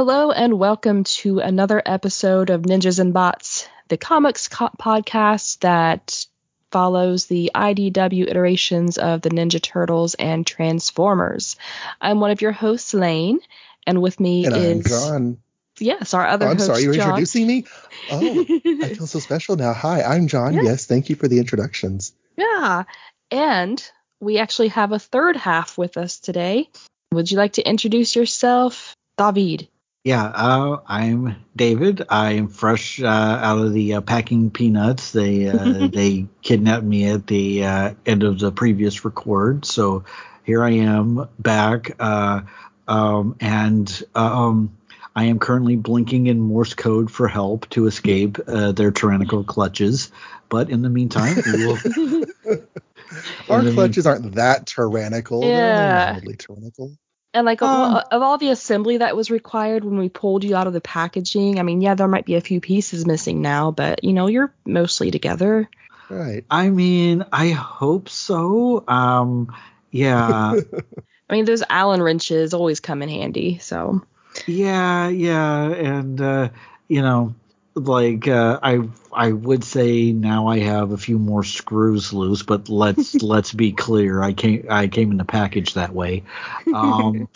Hello and welcome to another episode of Ninjas and Bots, the comics co- podcast that follows the IDW iterations of the Ninja Turtles and Transformers. I'm one of your hosts, Lane, and with me and is John. Yes, our other Oh, I'm host, sorry, you're John. introducing me. Oh, I feel so special now. Hi, I'm John. Yeah. Yes, thank you for the introductions. Yeah, and we actually have a third half with us today. Would you like to introduce yourself, David? Yeah, uh, I'm David. I'm fresh uh, out of the uh, packing peanuts. They uh, they kidnapped me at the uh, end of the previous record, so here I am back, uh, um, and um, I am currently blinking in Morse code for help to escape uh, their tyrannical clutches. But in the meantime, we will. Our in the clutches aren't that tyrannical. They're Yeah. only mildly tyrannical. And like of, Um, all- of all the assembly that was required when we pulled you out of the packaging, I mean, yeah, there might be a few pieces missing now, but you know, you're mostly together. Right. I mean, I hope so. Um, yeah. I mean, those Allen wrenches always come in handy. So Yeah, yeah, and uh, you know, like uh, I I would say now I have a few more screws loose, but let's let's be clear, I came I came in the package that way. Um,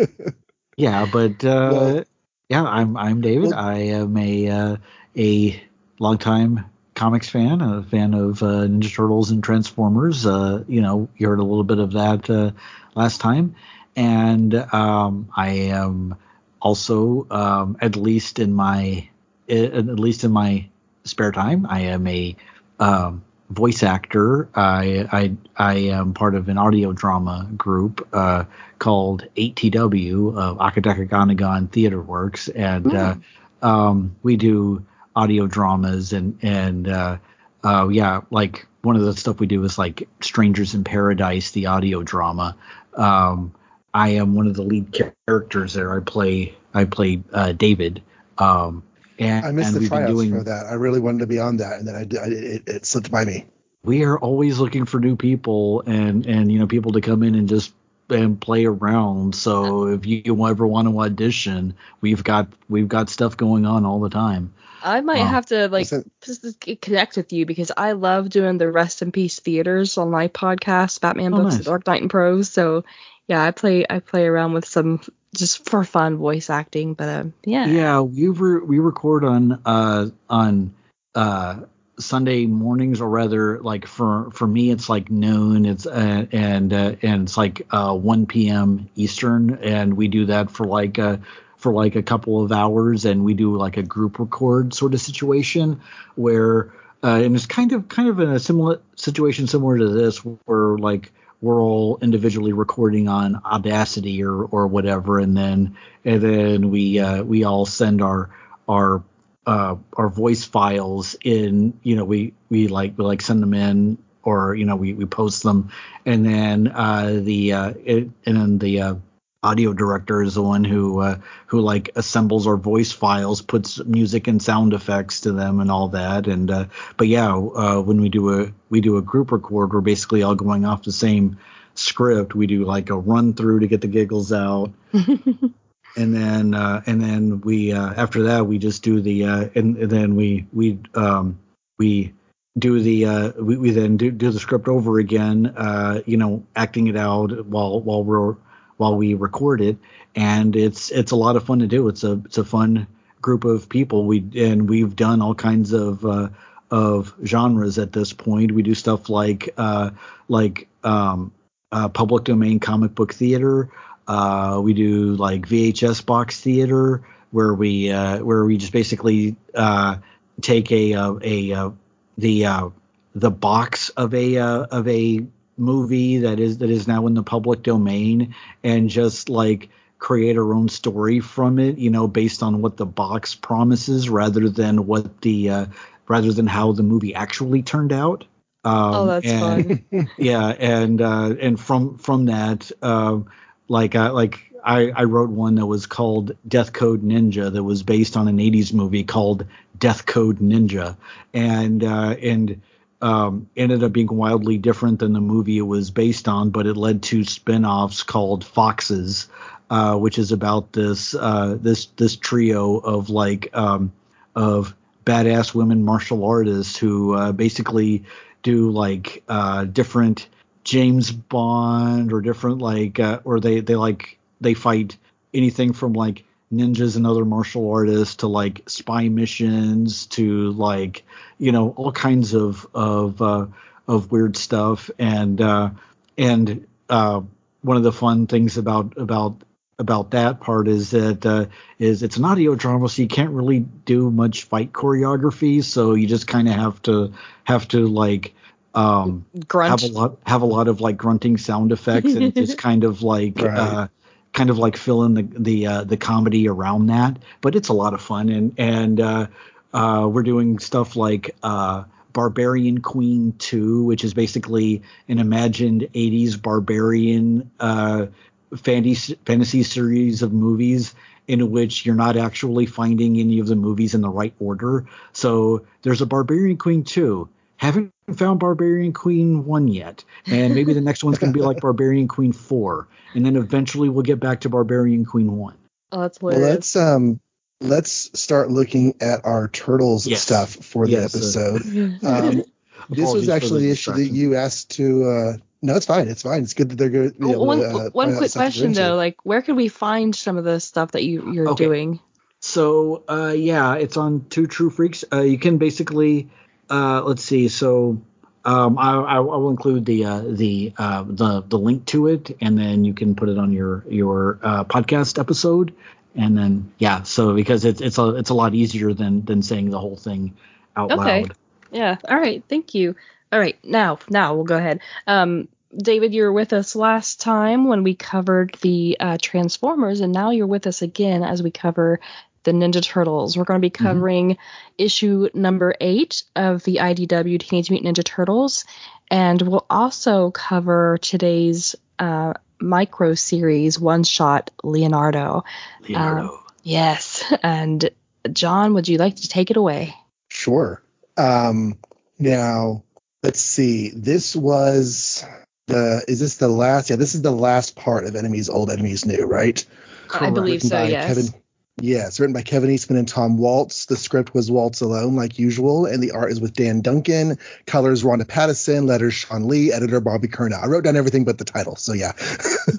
yeah, but uh, Well- yeah, I'm I'm David. Well- I am a uh, a longtime comics fan, a fan of uh, Ninja Turtles and Transformers. Uh, you know, you heard a little bit of that uh, last time, and um, I am also, um, at least in my at least in my spare time, I am a um, voice actor. I, I I am part of an audio drama group uh, called 8TW of Ganagon Theater Works, and uh, um, we do audio dramas and and uh, uh, yeah, like one of the stuff we do is like Strangers in Paradise, the audio drama. Um, I am one of the lead characters there. I play I play uh, David. Um, and, I missed and the we've tryouts doing, for that. I really wanted to be on that, and then I, I it, it slipped by me. we are always looking for new people and and you know people to come in and just and play around so if you ever want to audition we've got we've got stuff going on all the time I might Wow. have to like just just connect with you because I love doing the Rest in Peace theaters on my podcast, Batman Oh, Books, nice. and Dark Knight and Prose. So yeah, I play I play around with some just for fun voice acting, but uh, yeah. yeah we we record on uh on uh sunday mornings or rather like for for me it's like noon it's uh, and uh, and it's like uh 1 p.m eastern and we do that for like uh for like a couple of hours and we do like a group record sort of situation where uh, and it's kind of kind of in a similar situation similar to this where like we're all individually recording on Audacity or or whatever, and then and then we uh, we all send our our uh, our voice files in. You know, we we like we like send them in, or you know, we we post them, and then uh, the uh, it, and then the uh, audio director is the one who uh, who like assembles our voice files, puts music and sound effects to them and all that. And uh, but yeah, uh, when we do a we do a group record, we're basically all going off the same script. We do like a run through to get the giggles out, and then uh, and then we uh, after that we just do the uh, and, and then we we um, we do the uh, we, we then do, do the script over again uh, you know acting it out while while we're while we record it and it's it's a lot of fun to do. It's a it's a fun group of people. We and we've done all kinds of uh, of genres at this point. We do stuff like uh, like um, uh, public domain comic book theater. Uh, we do like VHS box theater where we uh, where we just basically uh, take a uh, a uh, the uh, the box of a of a movie that is that is now in the public domain and just like create our own story from it, you know, based on what the box promises rather than what the uh, rather than how the movie actually turned out. Um, oh, that's and, fun. yeah and uh and from from that um like uh, like I, I wrote one that was called Death Code Ninja that was based on an 80s movie called Death Code Ninja and uh and um ended up being wildly different than the movie it was based on but it led to spin-offs called Foxes uh, which is about this uh, this this trio of like um, of badass women martial artists who uh, basically do like uh, different James Bond or different like uh, or they they like they fight anything from like ninjas and other martial artists to like spy missions to like you know all kinds of of uh, of weird stuff and uh, and uh, one of the fun things about about about that part is that uh, is it's an audio drama, so you can't really do much fight choreography. So you just kind of have to have to like um, Grunt. have a lot have a lot of like grunting sound effects and just kind of like Right. uh, kind of like fill in the the uh, the comedy around that. But it's a lot of fun and and uh, uh, we're doing stuff like. Uh, Barbarian Queen 2, which is basically an imagined 80s barbarian uh, fantasy, fantasy series of movies in which you're not actually finding any of the movies in the right order. So there's a Barbarian Queen 2. Haven't found Barbarian Queen 1 yet. And maybe the next one's going to be like Barbarian Queen 4. And then eventually we'll get back to Barbarian Queen 1. Oh, that's Well, hilarious. let's um let's start looking at our turtles Yes. stuff for the Yes, uh, episode. Um, this was actually the the issue that you asked to. Uh, no, it's fine. It's fine. It's good that they're good. Oh, one one quick question though, like where can we find some of the stuff that you you're Okay. doing? So uh, yeah, it's on Two True Freaks. Uh, you can basically uh, let's see. So um, I, I, will include the uh, the uh, the the link to it, and then you can put it on your your uh, podcast episode, and then yeah. So because it's it's a it's a lot easier than than saying the whole thing out Okay. loud. Yeah. All right. Thank you. All right. Now, now we'll go ahead. Um, David, you were with us last time when we covered the uh, Transformers, and now you're with us again as we cover the Ninja Turtles. We're going to be covering issue number eight of the IDW Teenage Mutant Ninja Turtles, and we'll also cover today's uh, micro series one shot Leonardo. Leonardo. Yes. And John, would you like to take it away? Sure. Um, now let's see. This was the. Is this the last? Yeah, this is the last part of Enemies Old, Enemies New, right? I believe Written so. by Yes. Kevin, yes, written by Kevin Eastman and Tom Waltz. The script was Waltz alone, like usual, and the art is with Dan Duncan. Colors Ronda Pattison. Letters Shawn Lee. Editor Bobby Curnow. I wrote down everything but the title, so yeah.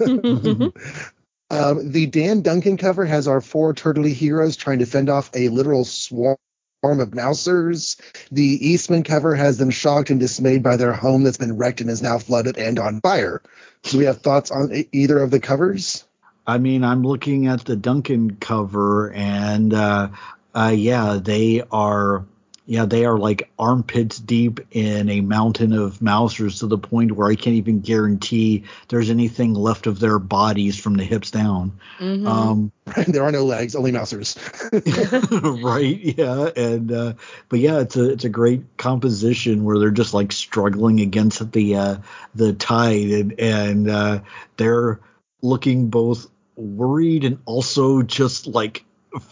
um, the Dan Duncan cover has our four turtly heroes trying to fend off a literal swarm of mousers. The Eastman cover has them shocked and dismayed by their home that's been wrecked and is now flooded and on fire. Do we have thoughts on either of the covers? I mean, I'm looking at the Duncan cover, and uh, uh, yeah, they are, yeah, they are like armpits deep in a mountain of mousers to the point where I can't even guarantee there's anything left of their bodies from the hips down. Mhm. Um, there are no legs, only mousers. right, yeah, and uh, but yeah, it's a it's a great composition where they're just like struggling against the uh, the tide, and and uh, they're looking both worried and also just like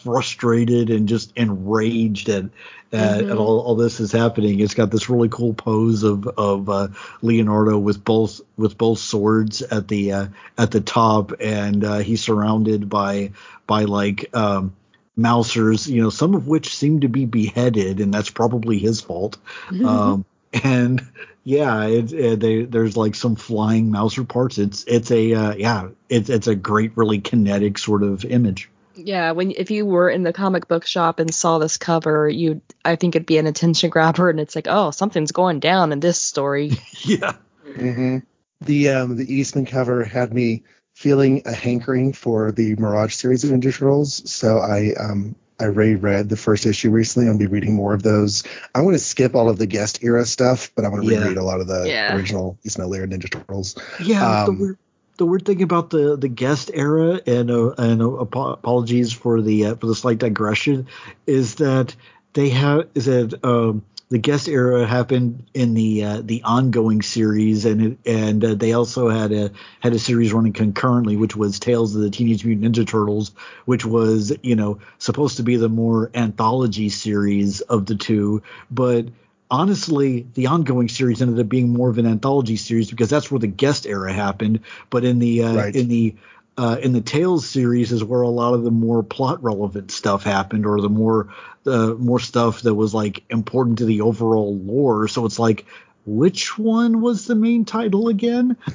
frustrated and just enraged at at, Mhm. at all, all this is happening. It's got this really cool pose of of uh, Leonardo with both with both swords at the uh, at the top, and uh, he's surrounded by by like um, mousers, you know, some of which seem to be beheaded, and that's probably his fault. Um, and yeah, it, it, they, there's like some flying mouser parts. It's it's a uh, yeah, it's it's a great, really kinetic sort of image. Yeah, when if you were in the comic book shop and saw this cover, you I think it'd be an attention grabber, and it's like, oh, something's going down in this story. Yeah. hmm The um, the Eastman cover had me feeling a hankering for the Mirage series of Ninja Turtles, so I um I reread the first issue recently. I'll be reading more of those. I'm going to skip all of the guest era stuff, but I'm going to Yeah. reread a lot of the Yeah. original Eastman Laird Ninja Turtles. Yeah, the Um, weird, the weird thing about the the guest era, and uh, and uh, apo- apologies for the uh, for the slight digression, is that they have is that um, the guest era happened in the uh, the ongoing series, and it, and uh, they also had a had a series running concurrently, which was Tales of the Teenage Mutant Ninja Turtles, which was you know supposed to be the more anthology series of the two, but honestly, the ongoing series ended up being more of an anthology series because that's where the guest era happened. But in the uh, Right. in the uh, in the Tales series is where a lot of the more plot relevant stuff happened, or the more the more stuff that was like important to the overall lore. So it's like, which one was the main title again?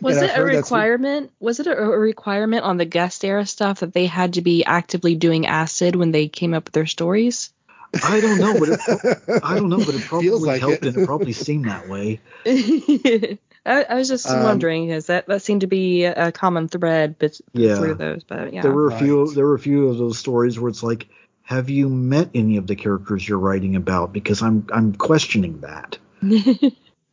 Was it a heard that's what- requirement? Was it a, a requirement on the guest era stuff that they had to be actively doing acid when they came up with their stories? I don't know, but it, I don't know, but it probably like helped, it. and it probably seemed that way. I, I was just Um, wondering because that, that seemed to be a common thread bet- Yeah. through those. But yeah, There were a few. There were a few of those stories where it's like, have you met any of the characters you're writing about? Because I'm I'm questioning that.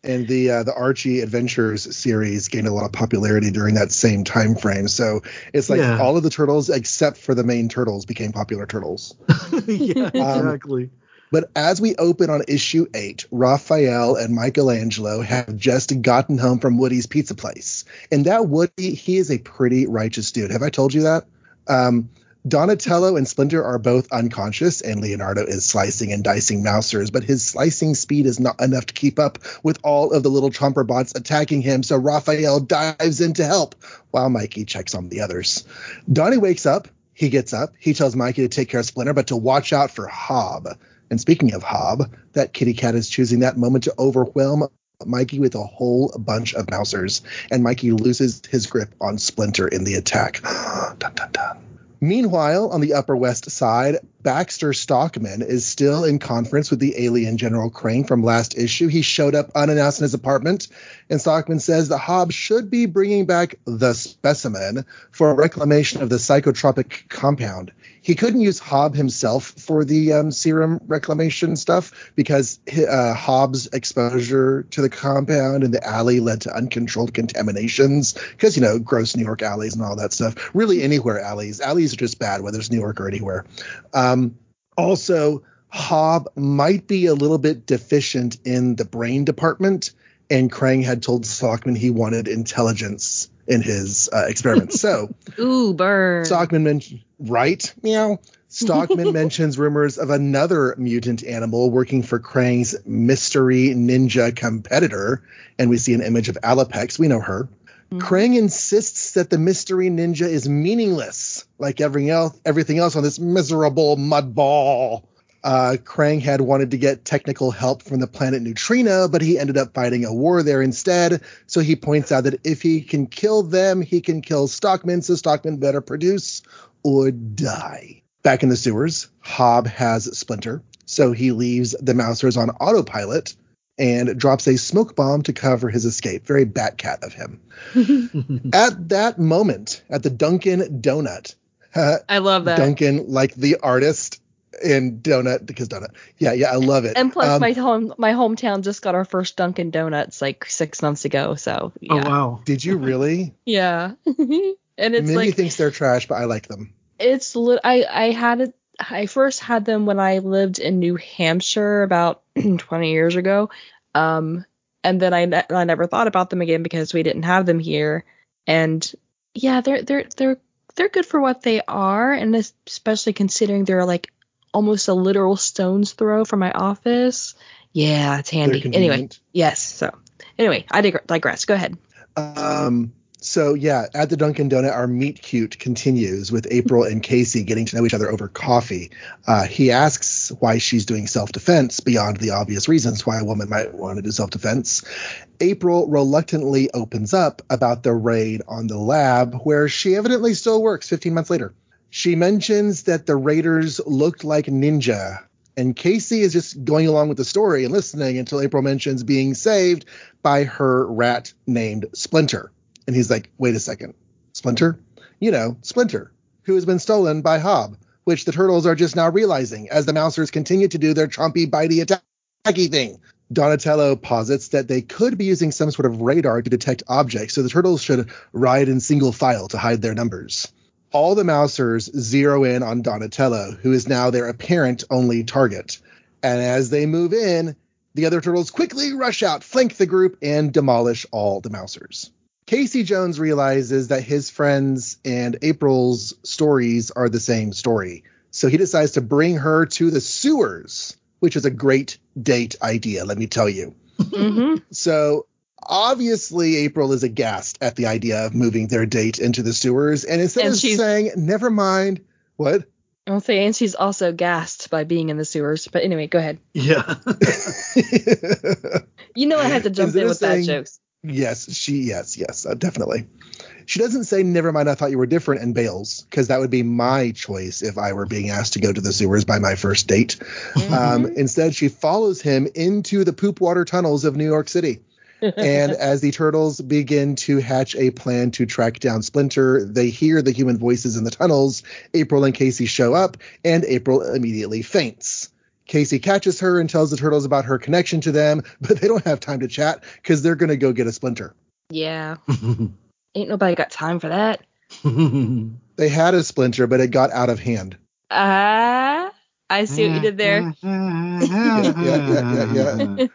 and the uh, the Archie Adventures series gained a lot of popularity during that same time frame. So it's like Yeah. all of the turtles except for the main turtles became popular turtles. yeah, Um, exactly. But as we open on issue eight, Raphael and Michelangelo have just gotten home from Woody's pizza place. And that Woody, he is a pretty righteous dude. Have I told you that? Um, Donatello and Splinter are both unconscious, and Leonardo is slicing and dicing mousers, but his slicing speed is not enough to keep up with all of the little chomper bots attacking him, so Raphael dives in to help while Mikey checks on the others. Donnie wakes up, he gets up, he tells Mikey to take care of Splinter, but to watch out for Hob. And speaking of Hob, that kitty cat is choosing that moment to overwhelm Mikey with a whole bunch of mousers, and Mikey loses his grip on Splinter in the attack. dun, dun, dun. Meanwhile, on the Upper West Side, Baxter Stockman is still in conference with the alien General Krang from last issue. He showed up unannounced in his apartment, and Stockman says that Hobbs should be bringing back the specimen for reclamation of the psychotropic compound. He couldn't use Hob himself for the um, serum reclamation stuff because uh, Hob's exposure to the compound in the alley led to uncontrolled contaminations. Because you know, gross New York alleys and all that stuff. Really, anywhere alleys. Alleys are just bad, whether it's New York or anywhere. Um, also, Hob might be a little bit deficient in the brain department, and Krang had told Stockman he wanted intelligence in his uh, experiments. So. Ooh, burn. Stockman mentioned right meow. Stockman mentions rumors of another mutant animal working for Krang's mystery ninja competitor, and we see an image of Alopex. We know her. Krang insists that the mystery ninja is meaningless, like everything else, everything else on this miserable mud ball. Uh, Krang had wanted to get technical help from the planet Neutrino, but he ended up fighting a war there instead. So he points out that if he can kill them, he can kill Stockman, so Stockman better produce or die. Back in the sewers, Hob has Splinter, so he leaves the Mousers on autopilot and drops a smoke bomb to cover his escape. Very Batcat of him. at that moment, at the Dunkin' Donut, I love that. Duncan, like the artist in Donut, because Donut. Yeah, yeah, I love it. and plus, Um, my home my hometown just got our first Dunkin' Donuts like six months ago. So Oh wow. Did you really? yeah. and it's Mindy like thinks they're trash, but I like them. it's lit. I I had it. I first had them when I lived in New Hampshire about 20 years ago. Um, and then I ne- I never thought about them again because we didn't have them here. And yeah, they're they're they're they're good for what they are, and especially considering they're like almost a literal stone's throw from my office. Yeah, it's handy. Anyway, yes. So anyway, I dig- digress. Go ahead. Um, so yeah, at the Dunkin' Donut, our meet cute continues with April and Casey getting to know each other over coffee. Uh, he asks why she's doing self-defense beyond the obvious reasons why a woman might want to do self-defense. April reluctantly opens up about the raid on the lab where she evidently still works 15 months later. She mentions that the raiders looked like ninja, and Casey is just going along with the story and listening until April mentions being saved by her rat named Splinter. And he's like, wait a second, Splinter? You know, Splinter, who has been stolen by Hob, which the turtles are just now realizing as the Mousers continue to do their chompy, bitey, attacky thing. Donatello posits that they could be using some sort of radar to detect objects, so the turtles should ride in single file to hide their numbers. All the Mousers zero in on Donatello, who is now their apparent only target. And as they move in, the other turtles quickly rush out, flank the group, and demolish all the Mousers. Casey Jones realizes that his friends and April's stories are the same story. So he decides to bring her to the sewers, which is a great date idea, let me tell you. hmm So obviously April is aghast at the idea of moving their date into the sewers, and instead And of she's- saying "never mind," what? I'll say, and she's also gassed by being in the sewers. But anyway, go ahead. Yeah. You know I had to jump Instead in with saying- bad jokes. yes, she yes yes uh, definitely. She doesn't say "never mind." I thought you were different and bails because that would be my choice if I were being asked to go to the sewers by my first date. Um, instead, she follows him into the poop water tunnels of New York City. And as the turtles begin to hatch a plan to track down Splinter, they hear the human voices in the tunnels. April and Casey show up, and April immediately faints. Casey catches her and tells the turtles about her connection to them, but they don't have time to chat because they're going to go get a Splinter. Yeah. Ain't nobody got time for that. They had a Splinter, but it got out of hand. Ah, I see what you did there. yeah,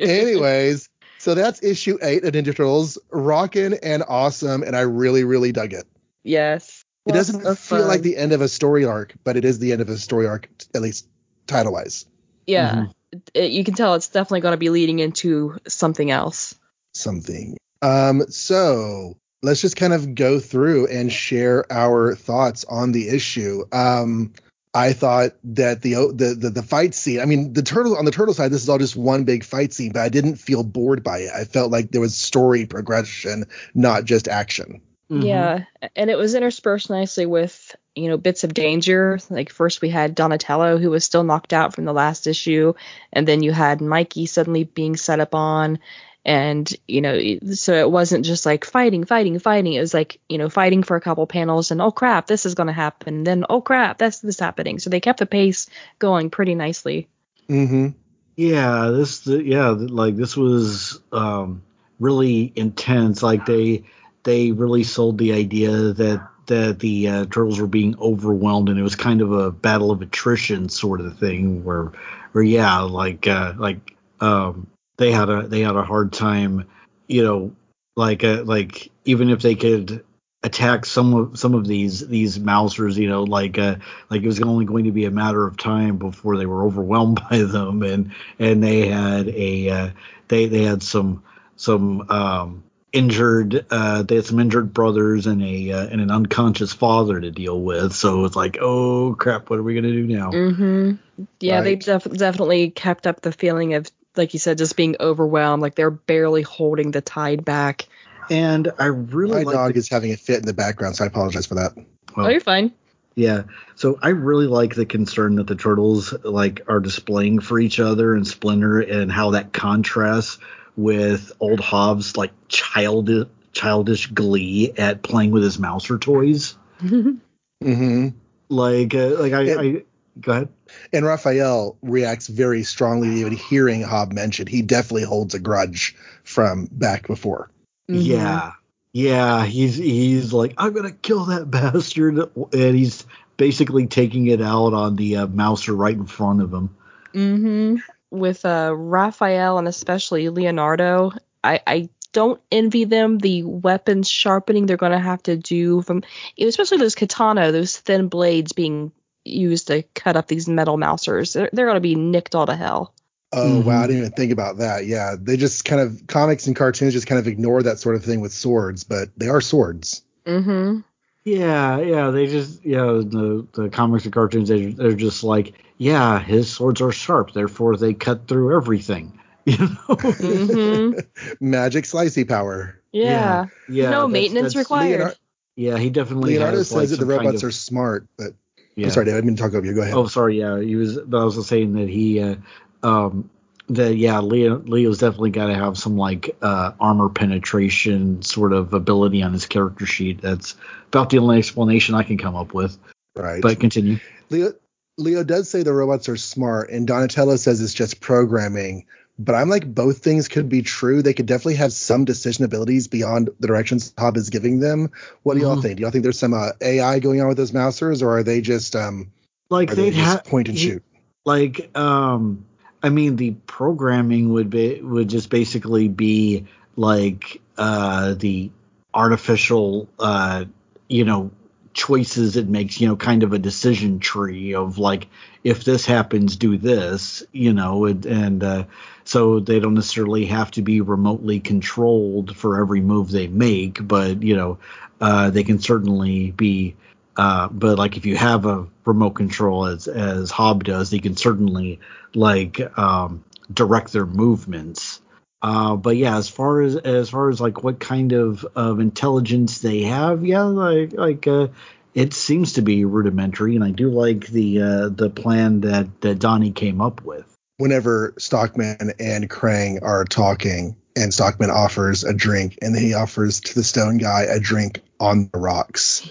Anyways, so that's issue eight of Ninja Turtles. Rockin' and awesome, and I really, really dug it. yes. It Lots doesn't of feel like the end of a story arc, but it is the end of a story arc, at least title wise. Yeah. It- you can tell it's definitely going to be leading into something else. Something. Um, so let's just kind of go through and share our thoughts on the issue. Um, I thought that the, the the the fight scene. I mean, the turtle on the turtle side, this is all just one big fight scene, but I didn't feel bored by it. I felt like there was story progression, not just action. Mm-hmm. Yeah, and it was interspersed nicely with you know bits of danger. Like first we had Donatello who was still knocked out from the last issue, and then you had Mikey suddenly being set up on, and you know so it wasn't just like fighting, fighting, fighting. It was like you know fighting for a couple panels, and oh crap, this is gonna happen. And then oh crap, that's this happening. So they kept the pace going pretty nicely. Mm-hmm. Yeah, this the, yeah, like this was um really intense. Like they they really sold the idea that that the uh, turtles were being overwhelmed and it was kind of a battle of attrition sort of thing where where yeah, like uh like um they had a they had a hard time, you know, like uh, like even if they could attack some of some of these these mousers you know like uh like it was only going to be a matter of time before they were overwhelmed by them. And and they had a uh, they they had some some um injured uh they had some injured brothers and a uh, and an unconscious father to deal with. So it's like oh crap what are we gonna do now? Mm-hmm. Yeah, they def- definitely kept up the feeling of like you said, just being overwhelmed. Like they're barely holding the tide back. and i really My like dog the- is having a fit in the background, so I apologize for that. well, oh, you're fine. Yeah. So I really like the concern that the turtles like are displaying for each other and Splinter and how that contrasts with old Hob's like child childish glee at playing with his mouser toys. Mm-hmm. Like uh, like I, Yeah. I go ahead. And Raphael reacts very strongly to even hearing Hob mentioned. He definitely holds a grudge from back before. Mhm. Yeah. Yeah, he's he's like I'm going to kill that bastard and he's basically taking it out on the uh, mouser right in front of him. Mm-hmm. With uh, Raphael and especially Leonardo, I, I don't envy them the weapons sharpening they're going to have to do from, especially those katana, those thin blades being used to cut up these metal mousers. They're, they're going to be nicked all to hell. Oh wow, Mhm. I didn't even think about that. Yeah, they just kind of comics and cartoons just kind of ignore that sort of thing with swords, but they are swords. hmm Yeah, yeah, they just yeah the the comics and cartoons they they're just like yeah his swords are sharp therefore they cut through everything you know hmm Magic slicey power. Yeah. yeah no that's- maintenance that's- required. Leonardo- yeah he definitely Leonardo has, says like, that the some kind robots of- are smart, but yeah. I'm sorry, Dave, I didn't talk over you. Go ahead. oh sorry yeah he was but I was just saying that he uh, um that yeah Leo Leo's definitely got to have some like uh armor penetration sort of ability on his character sheet that's about the only explanation I can come up with right. but continue Leo Leo does say the robots are smart, and Donatello says it's just programming. But I'm like both things could be true. They could definitely have some decision abilities beyond the directions Hob is giving them. What do y'all Mhm. think? Do y'all think there's some uh, AI going on with those mousers, or are they just um like they they'd have point and shoot? like um i mean the programming would be would just basically be like uh the artificial uh you know choices it makes, you know, kind of a decision tree of like if this happens, do this, you know, and, and uh, so they don't necessarily have to be remotely controlled for every move they make, but you know, uh, they can certainly be. Uh, but like if you have a remote control as as Hob does, they can certainly like um, direct their movements. Uh, but yeah, as far as as far as like what kind of of intelligence they have, yeah, like like uh, it seems to be rudimentary, and I do like the uh, the plan that that Donnie came up with. Whenever Stockman and Krang are talking, and Stockman offers a drink, and then he offers to the stone guy a drink on the rocks.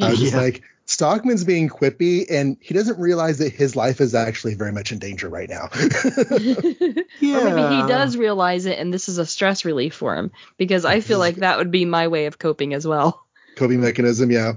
I was just Yeah. like, Stockman's being quippy, and he doesn't realize that his life is actually very much in danger right now. Or maybe he does realize it and this is a stress relief for him because I feel like that would be my way of coping as well. Coping mechanism, yeah.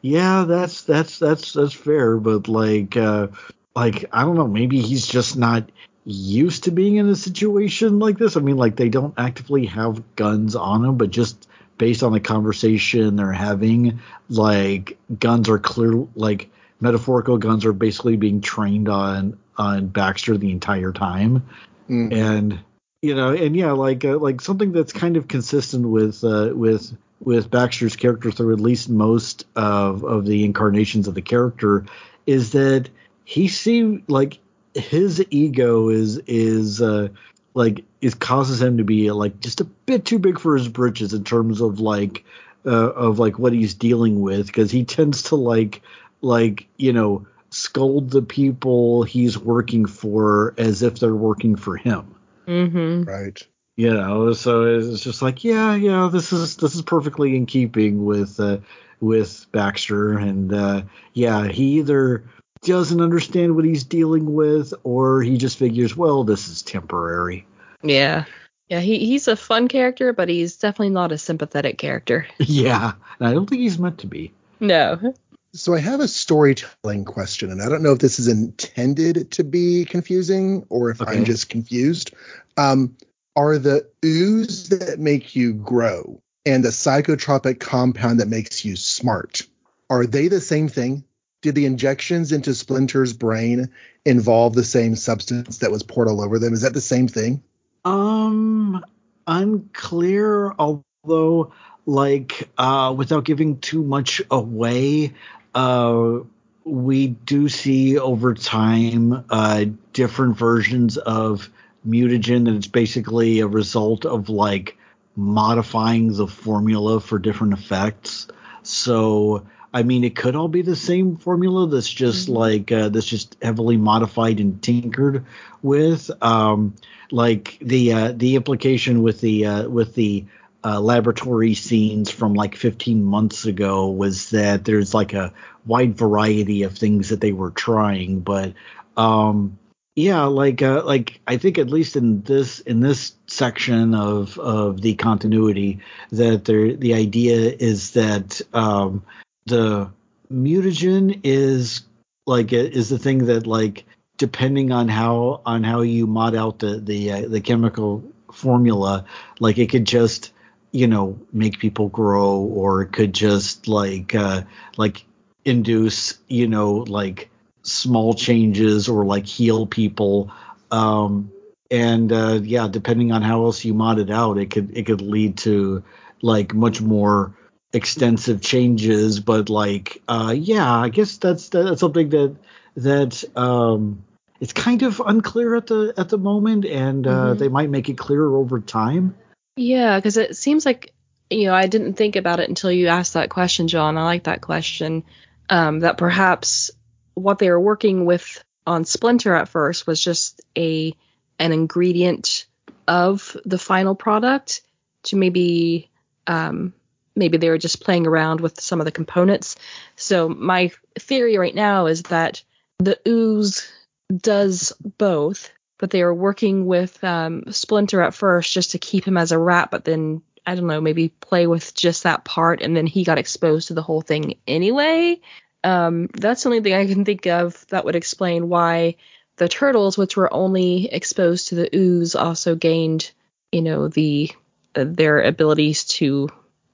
Yeah, that's that's that's that's fair, but like uh like I don't know, maybe he's just not used to being in a situation like this. I mean, like they don't actively have guns on him, but just based on the conversation they're having, like guns are clear like metaphorical guns are basically being trained on on Baxter the entire time Mm. and you know and yeah like uh, like something that's kind of consistent with uh, with with Baxter's character through at least most of of the incarnations of the character is that he seemed like his ego is is uh like it causes him to be like just a bit too big for his britches in terms of like uh, of like what he's dealing with because he tends to like like you know scold the people he's working for as if they're working for him Mm-hmm. Right. you know so it's just like yeah yeah this is this is perfectly in keeping with uh with baxter and uh yeah he either doesn't understand what he's dealing with or he just figures well this is temporary Yeah. Yeah, he, he's a fun character, but he's definitely not a sympathetic character. yeah and i don't think he's meant to be No. So I have a storytelling question, and I don't know if this is intended to be confusing or if Okay. I'm just confused. Um, are the ooze that make you grow and the psychotropic compound that makes you smart are they the same thing? Did the injections into Splinter's brain involve the same substance that was poured all over them? Is that the same thing? Um, unclear. Although, like, uh, without giving too much away, uh, we do see over time uh, different versions of mutagen, and it's basically a result of like modifying the formula for different effects. So. I mean, it could all be the same formula that's just Mhm. like uh, that's just heavily modified and tinkered with. Um, like the uh, the implication with the uh, with the uh, laboratory scenes from like 15 months ago was that there's like a wide variety of things that they were trying, but um, yeah, like uh, like I think at least in this in this section of of the continuity that there the idea is that um, the mutagen is like is the thing that like depending on how on how you mod out the the uh, the chemical formula like it could just you know make people grow or it could just like uh like induce you know like small changes or like heal people. Um and uh yeah depending on how else you mod it out it could it could lead to like much more extensive changes but like uh yeah i guess that's that's something that that um it's kind of unclear at the at the moment and uh Mhm. they might make it clearer over time Yeah, because it seems like you know I didn't think about it until you asked that question, John. I like that question. Um, that perhaps what they were working with on Splinter at first was just a an ingredient of the final product to maybe um, maybe they were just playing around with some of the components. So my theory right now is that the ooze does both, but they were working with um, Splinter at first just to keep him as a rat, but then I don't know, maybe play with just that part, and then he got exposed to the whole thing anyway. Um, that's the only thing I can think of that would explain why the turtles, which were only exposed to the ooze, also gained, you know, the uh, their abilities to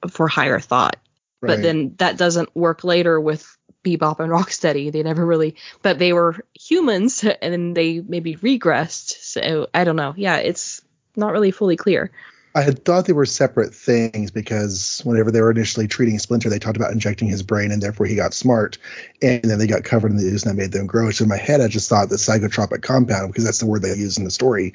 for higher thought. but then that doesn't work later with Bebop and Rocksteady. They never really, but they were humans and then they maybe regressed. So I don't know. Yeah, it's not really fully clear. I had thought they were separate things because whenever they were initially treating Splinter, they talked about injecting his brain and therefore he got smart. And then they got covered in the ooze and that made them grow. So in my head, I just thought the psychotropic compound, because that's the word they use in the story,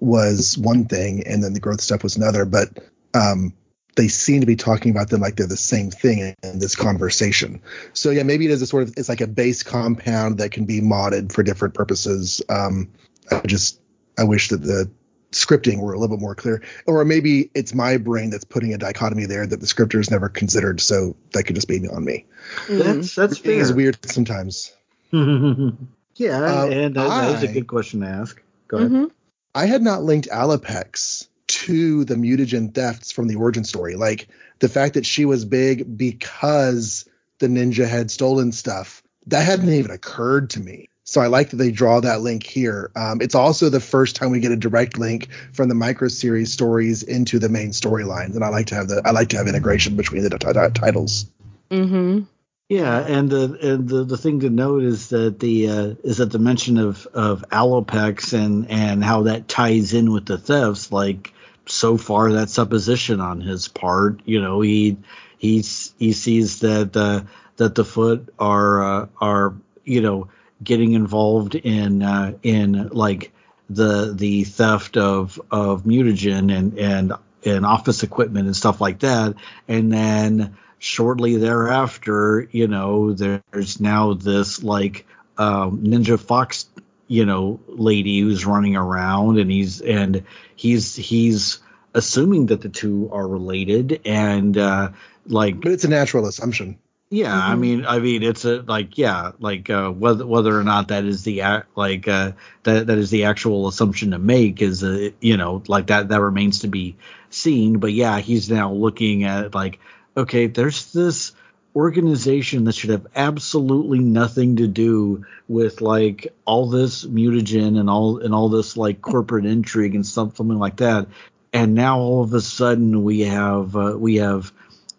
was one thing and then the growth stuff was another. But um, they seem to be talking about them like they're the same thing in, in this conversation. So yeah, maybe it is a sort of it's like a base compound that can be modded for different purposes. Um, I just I wish that the scripting were a little bit more clear, or maybe it's my brain that's putting a dichotomy there that the scripters never considered. So that could just be on me. That's that's fair. is weird sometimes. yeah, Uh, and that, that is a good question to ask. Go ahead. Mhm. I had not linked Alopex to the mutagen thefts from the origin story. Like the fact that she was big because the ninja had stolen stuff, that hadn't even occurred to me. So I like that they draw that link here. Um, it's also the first time we get a direct link from the micro series stories into the main storylines, and I like to have the I like to have integration between the t- t- titles. Mhm. Yeah, and the and the, the thing to note is that the uh, is that the mention of of Alopex and and how that ties in with the thefts. Like so far, that supposition on his part. You know, he he's he sees that uh, that the foot are uh, are you know getting involved in uh, in like the the theft of of mutagen and and and office equipment and stuff like that, and then shortly thereafter, you know, there's now this like um, Ninja Fox, you know, lady who's running around, and he's and he's he's assuming that the two are related, and uh, like But it's a natural assumption. yeah, I Mhm. mean, I mean, it's a like, yeah, like uh, whether whether or not that is the ac- like uh, that that is the actual assumption to make is uh, you know like that that remains to be seen. But yeah, he's now looking at like, okay, there's this organization that should have absolutely nothing to do with like all this mutagen and all and all this like corporate intrigue and stuff, something like that. And now all of a sudden we have uh, we have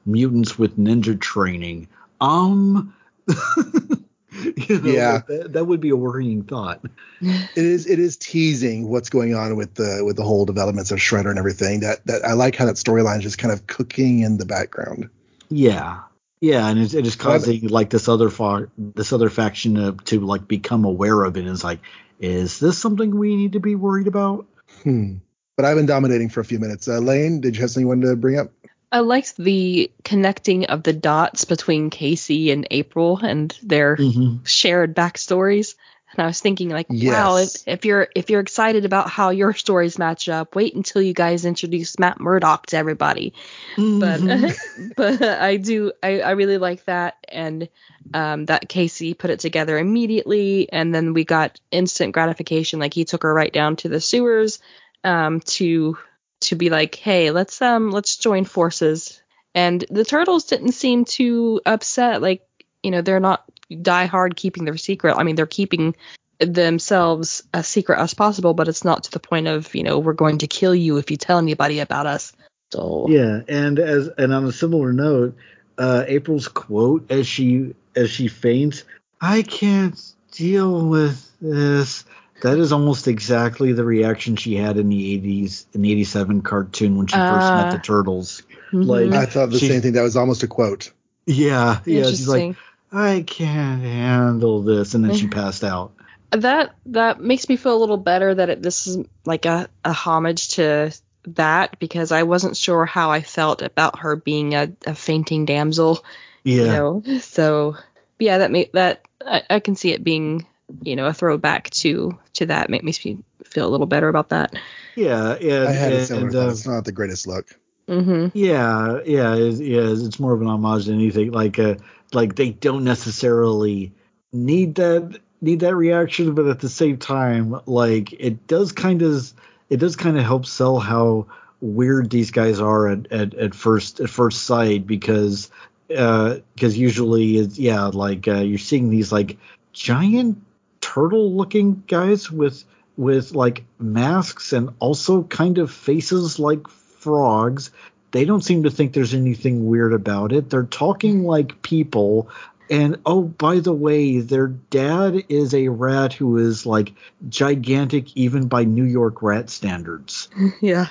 mutants with ninja training. Um, you know, Yeah. that, that would be a worrying thought. it is it is teasing what's going on with the with the whole developments of Shredder and everything. That that I like how that storyline is just kind of cooking in the background. Yeah, yeah, and it's, it is causing like this other far this other faction to, to like become aware of it. And it's like, is this something we need to be worried about? Hmm. But I've been dominating for a few minutes. Uh, Lane, did you have something you wanted to bring up? I liked the connecting of the dots between Casey and April and their Mm-hmm. shared backstories. And I was thinking, like, wow, if, if you're if you're excited about how your stories match up, wait until you guys introduce Matt Murdock to everybody. But but I do I, I really like that and um, that Casey put it together immediately, and then we got instant gratification. Like he took her right down to the sewers um, to to be like, hey, let's um let's join forces. And the turtles didn't seem too upset. Like you know they're not die hard keeping their secret. I mean they're keeping themselves as secret as possible, but it's not to the point of you know we're going to kill you if you tell anybody about us. So Yeah, and as and on a similar note, uh, April's quote as she as she faints, "I can't deal with this." That is almost exactly the reaction she had in the 80s in the 87 cartoon when she first met Ah. the turtles. mhm. Like- I thought the She- same thing. That was almost a quote. Yeah, yeah, she's like, Interesting. "I can't handle this," and then she passed out. that that makes me feel a little better that it, this is like a, a homage to that because I wasn't sure how I felt about her being a, a fainting damsel, Yeah. you know. So yeah, that make that I, I can see it being you know a throwback to to that. Make me feel feel a little better about that. Yeah, yeah, I had a similar and, uh, It's not the greatest look. hmm Yeah, yeah, it's, yeah. It's more of an homage than anything. Like, uh, like they don't necessarily need that need that reaction, but at the same time, like it does kind of it does kind of help sell how weird these guys are at, at, at first at first sight because because usually it's yeah like uh, you're seeing these like giant turtle looking guys with with like masks and also kind of faces like frogs they don't seem to think there's anything weird about it. They're talking like people. And oh, by the way, their dad is a rat who is like gigantic even by New York rat standards. Yeah.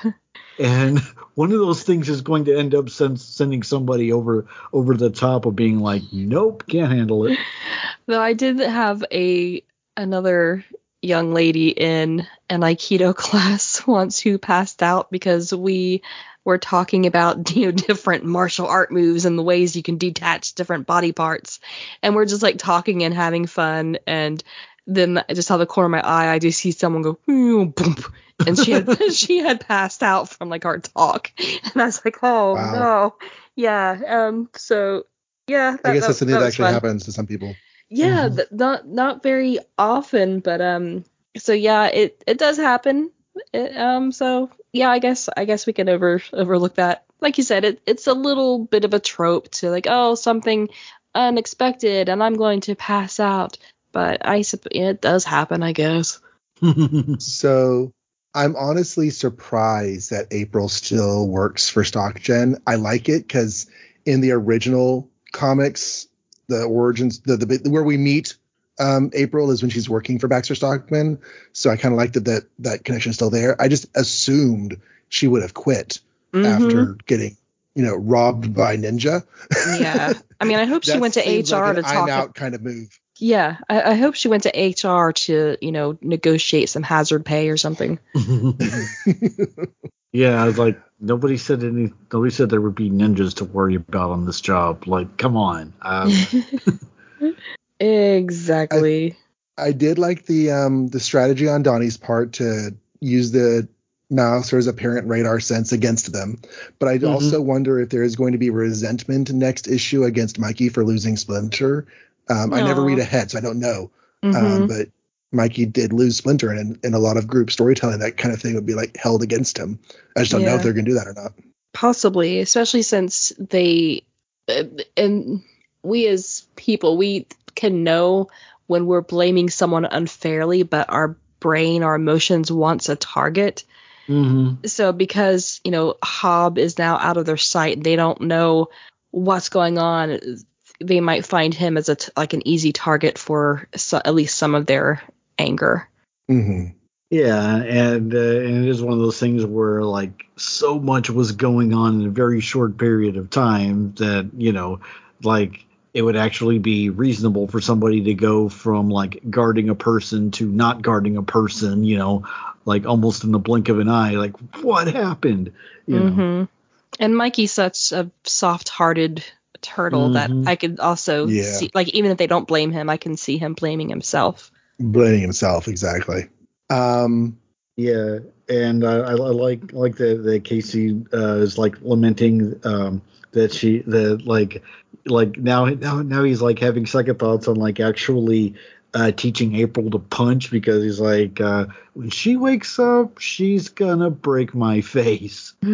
And one of those things is going to end up send, sending somebody over over the top of being like, nope, can't handle it. Though I did have a another young lady in an Aikido class once who passed out because we were talking about you know different martial art moves and the ways you can detach different body parts and we're just like talking and having fun and then I just out of the corner of my eye I just see someone go boom and she had she had passed out from like our talk and I was like oh Wow. no yeah um so yeah I guess that- that's something that that actually fun. happens to some people. Yeah, Mhm. th- not not very often, but um, so yeah, it it does happen. It, um, so yeah, I guess I guess we can over overlook that. Like you said, it it's a little bit of a trope to like, oh, something unexpected, and I'm going to pass out. But I it does happen, I guess. So I'm honestly surprised that April still works for StockGen. I like it because in the original comics, the origins, the, the where we meet um, April is when she's working for Baxter Stockman. So I kind of liked that that that connection is still there. I just assumed she would have quit Mhm. after getting you know robbed by Ninja. yeah, I mean, I hope she went to seems HR like to an talk. I'm out kind of move. Yeah, I, I hope she went to HR to you know negotiate some hazard pay or something. yeah, I was like nobody said any. Nobody said there would be ninjas to worry about on this job. Like, come on. Um, exactly. I did like the um the strategy on Donnie's part to use the mouse as a parent radar sense against them. But I Mhm. also wonder if there is going to be resentment next issue against Mikey for losing Splinter. Um, I never read ahead, so I don't know. Mhm. Um, but Mikey did lose Splinter, and in, a lot of group storytelling, that kind of thing would be like held against him. I just don't know if they're going to do that or not. Possibly, especially since they uh, and we as people we can know when we're blaming someone unfairly, but our brain, our emotions wants a target. mhm. So because you know Hob is now out of their sight, and they don't know what's going on. They might find him as a t- like an easy target for so, at least some of their anger. hmm Yeah, and uh, and it is one of those things where like so much was going on in a very short period of time that you know, like it would actually be reasonable for somebody to go from like guarding a person to not guarding a person, you know, like almost in the blink of an eye. Like what happened? You know. hmm And Mikey's such a soft-hearted turtle Mhm. that I could also Yeah. see, like, even if they don't blame him, I can see him blaming himself. Blaming himself exactly. Um, Yeah, and I, I I like I like that that Casey uh, is like lamenting um, that she that like like now now now he's like having second thoughts on like actually uh, teaching April to punch because he's like uh, when she wakes up she's gonna break my face.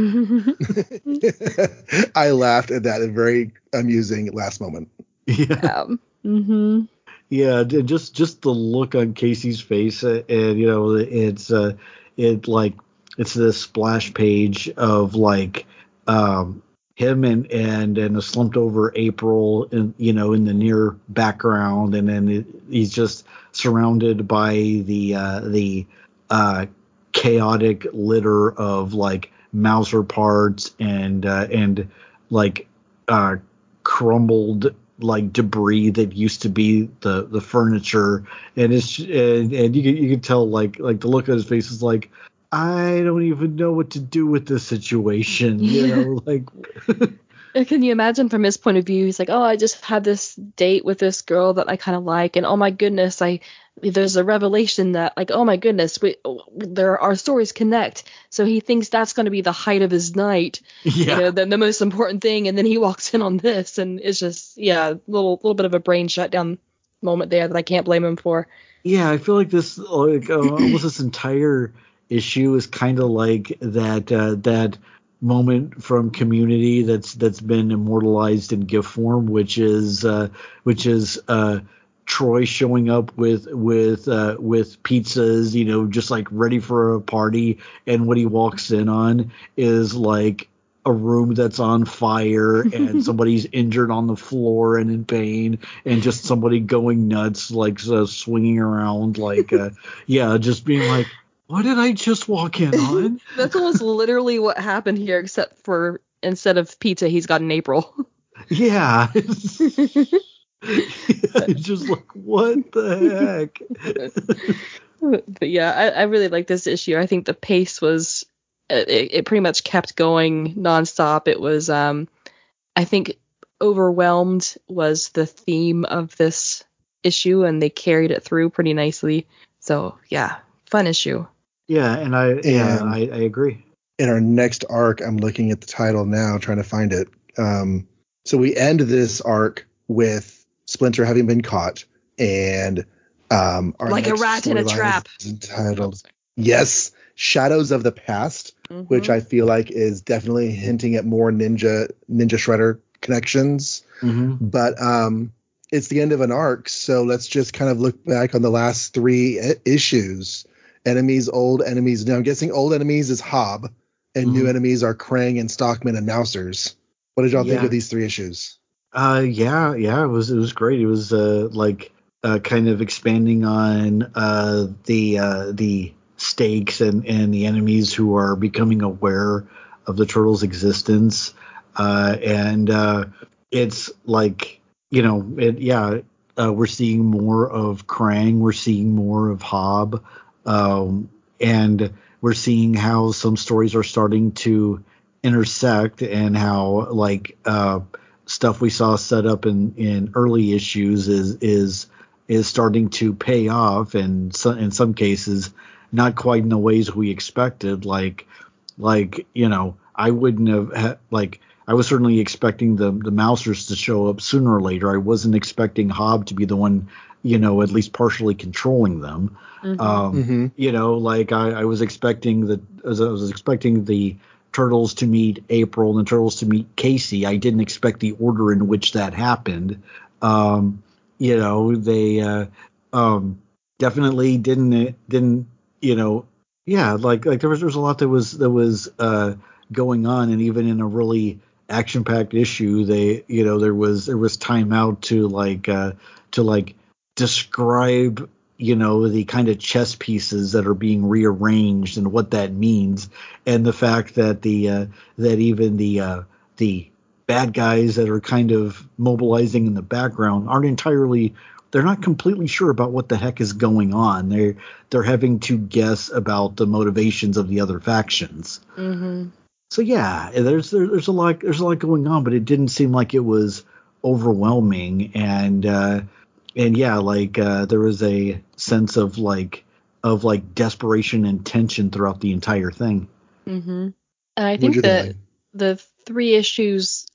I laughed at that. A very amusing last moment. Yeah, um, hmm yeah, just just the look on Casey's face uh, and you know it's uh it like it's this splash page of like um him and and and a slumped over April in you know in the near background and then it, he's just surrounded by the uh the uh chaotic litter of like Mauser parts and uh and like uh crumbled like debris that used to be the the furniture and it's and, and you can you can tell like like the look on his face is like I don't even know what to do with this situation you know like Can you imagine from his point of view? He's like, oh, I just had this date with this girl that I kind of like, and oh my goodness, I there's a revelation that like, oh my goodness, we there our stories connect. So he thinks that's going to be the height of his night, yeah you know, the, the most important thing, and then he walks in on this, and it's just yeah, a little little bit of a brain shutdown moment there that I can't blame him for. Yeah, I feel like this like uh, almost this entire issue is kind of like that uh, that moment from Community that's that's been immortalized in GIF form, which is uh, which is uh, Troy showing up with with uh, with pizzas, you know, just like ready for a party, and what he walks in on is like a room that's on fire and somebody's injured on the floor and in pain and just somebody going nuts like uh, swinging around like uh, yeah just being like what did i just walk in on That's almost literally what happened here, except for instead of pizza, he's got an April. yeah just like what the heck but yeah, I, I really like this issue. I think the pace was it, it pretty much kept going nonstop. It was um I think overwhelmed was the theme of this issue and they carried it through pretty nicely. So yeah, fun issue. yeah and i yeah And- I, I agree in our next arc, I'm looking at the title now, trying to find it. Um, so we end this arc with Splinter having been caught, and um, our Like a next rat in a storyline trap. is entitled "Yes, Shadows of the Past," which I feel like is definitely hinting at more Ninja Ninja Shredder connections. mm-hmm. But um, it's the end of an arc, so let's just kind of look back on the last three i- issues. Enemies, old enemies. Now I'm guessing old enemies is Hob, and new Mhm. enemies are Krang and Stockman and Mousers. What did y'all think of these three issues? Uh, yeah, yeah, it was it was great. It was uh like uh kind of expanding on uh the uh the stakes and and the enemies who are becoming aware of the turtles' existence. Uh, and uh, it's like you know, it yeah, uh, we're seeing more of Krang, we're seeing more of Hob, um, and we're seeing how some stories are starting to intersect and how like uh stuff we saw set up in in early issues is is is starting to pay off and so, in some cases not quite in the ways we expected like like you know i wouldn't have ha- like i was certainly expecting the the mousers to show up sooner or later i wasn't expecting hob to be the one you know at least partially controlling them Mhm. um Mm-hmm. you know like i, I was expecting the as i was expecting the turtles to meet april and the turtles to meet casey. I didn't expect the order in which that happened. Um you know they uh um definitely didn't didn't you know yeah like like there was there was a lot that was that was uh going on. And even in a really action packed issue they you know there was there was time out to like uh to like describe you know the kind of chess pieces that are being rearranged and what that means. And the fact that the uh that even the uh the bad guys that are kind of mobilizing in the background aren't entirely they're not completely sure about what the heck is going on. They're they're having to guess about the motivations of the other factions. Mhm. so yeah, there's there, there's a lot there's a lot going on, but it didn't seem like it was overwhelming. And uh and yeah, like uh there was a sense of like of like desperation and tension throughout the entire thing. Mhm. And I think you that think? the three issues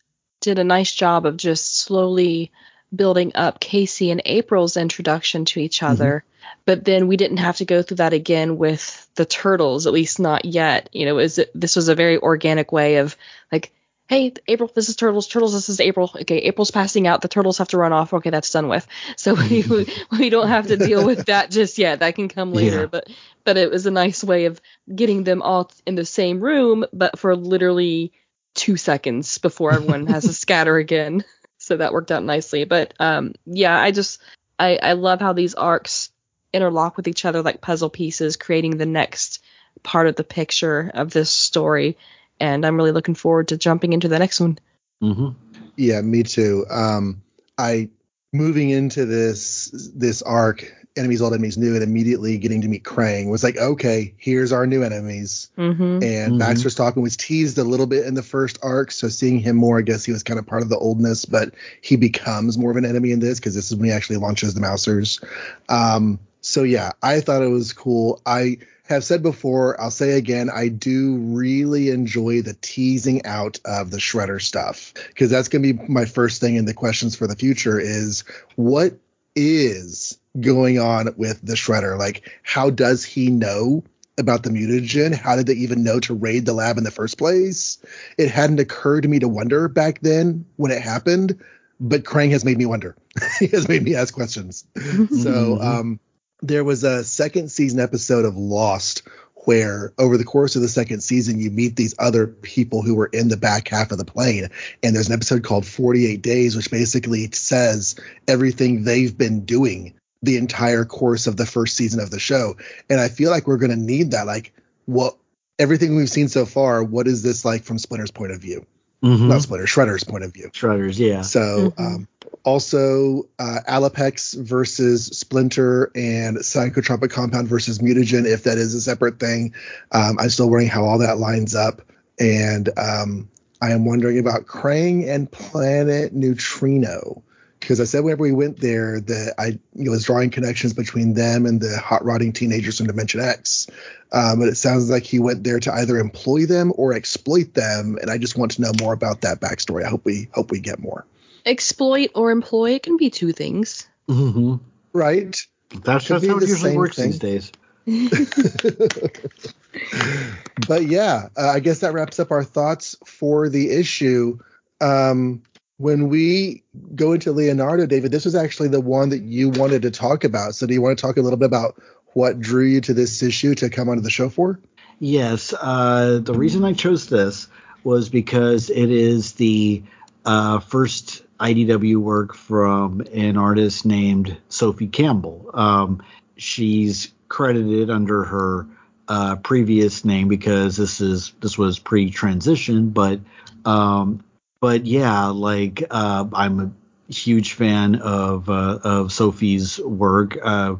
did a nice job of just slowly building up Casey and April's introduction to each other. But then we didn't have to go through that again with the turtles, at least not yet. You know, is this was a very organic way of like, hey, April, this is turtles. Turtles, this is April. Okay, April's passing out. The turtles have to run off. Okay, that's done with. So we we don't have to deal with that just yet. That can come later. Yeah. But but it was a nice way of getting them all in the same room, but for literally two seconds before everyone has to scatter again. So that worked out nicely. But um, yeah, I just I, I love how these arcs interlock with each other like puzzle pieces, creating the next part of the picture of this story. And I'm really looking forward to jumping into the next one. Mm-hmm. Yeah, me too. Um, I moving into this this arc, enemies, old enemies, new, and immediately getting to meet Krang was like, okay, here's our new enemies. Mm-hmm. And Mhm. Baxter Stockman was teased a little bit in the first arc, so seeing him more, I guess he was kind of part of the oldness, but he becomes more of an enemy in this because this is when he actually launches the Mousers. Um, so yeah, I thought it was cool. I have said before, I'll say again, I do really enjoy the teasing out of the Shredder stuff because that's going to be my first thing in the questions for the future is what is going on with the Shredder? Like, how does he know about the mutagen? How did they even know to raid the lab in the first place? It hadn't occurred to me to wonder back then when it happened, but Krang has made me wonder. he has made me ask questions. So, Mhm. um, there was a second season episode of Lost where over the course of the second season you meet these other people who were in the back half of the plane. And there's an episode called 48 days which basically says everything they've been doing the entire course of the first season of the show. And i feel like we're going to need that. Like what everything we've seen so far what is this like from splinter's point of view Mhm. not splinter shredder's point of view Shredders, yeah. so Mhm. um, also uh, Alopex versus Splinter and Psychotropic Compound versus Mutagen, if that is a separate thing. Um, I'm still wondering how all that lines up. And um, I am wondering about Krang and Planet Neutrino. Because I said whenever we went there that I you know, was drawing connections between them and the hot rodding teenagers from Dimension X. Um, but it sounds like he went there to either employ them or exploit them. And I just want to know more about that backstory. I hope we hope we get more. Exploit or employ it can be two things. Mm-hmm. Right. That's, Could that's how it usually works thing. these days. but yeah, uh, I guess that wraps up our thoughts for the issue. Um, when we go into Leonardo, David, this was actually the one that you wanted to talk about. So do you want to talk a little bit about what drew you to this issue to come onto the show for? Yes, uh, the reason I chose this was because it is the uh, first IDW work from an artist named Sophie Campbell. Um, she's credited under her uh, previous name because this is this was pre-transition, but um, but yeah, like uh, I'm a huge fan of uh, of Sophie's work. Uh,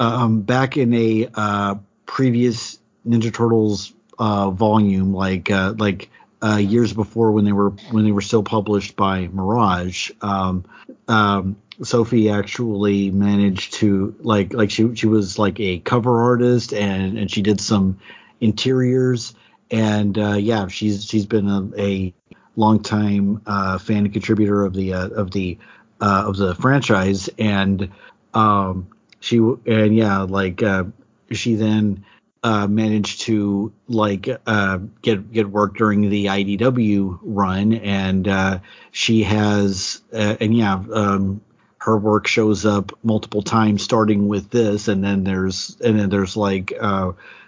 um, back in a uh, previous Ninja Turtles uh, volume, like uh, like years before when they were when they were still published by Mirage, um, um, Sophie actually managed to like like she she was like a cover artist and and she did some interiors and uh, yeah she's she's been a, a longtime uh, fan and contributor of the uh, of the uh, of the franchise and um, she and yeah like uh, she then uh, managed to like uh, get get work during the IDW run, and she has and yeah, um, her work shows up multiple times, starting with this, and then there's and then there's like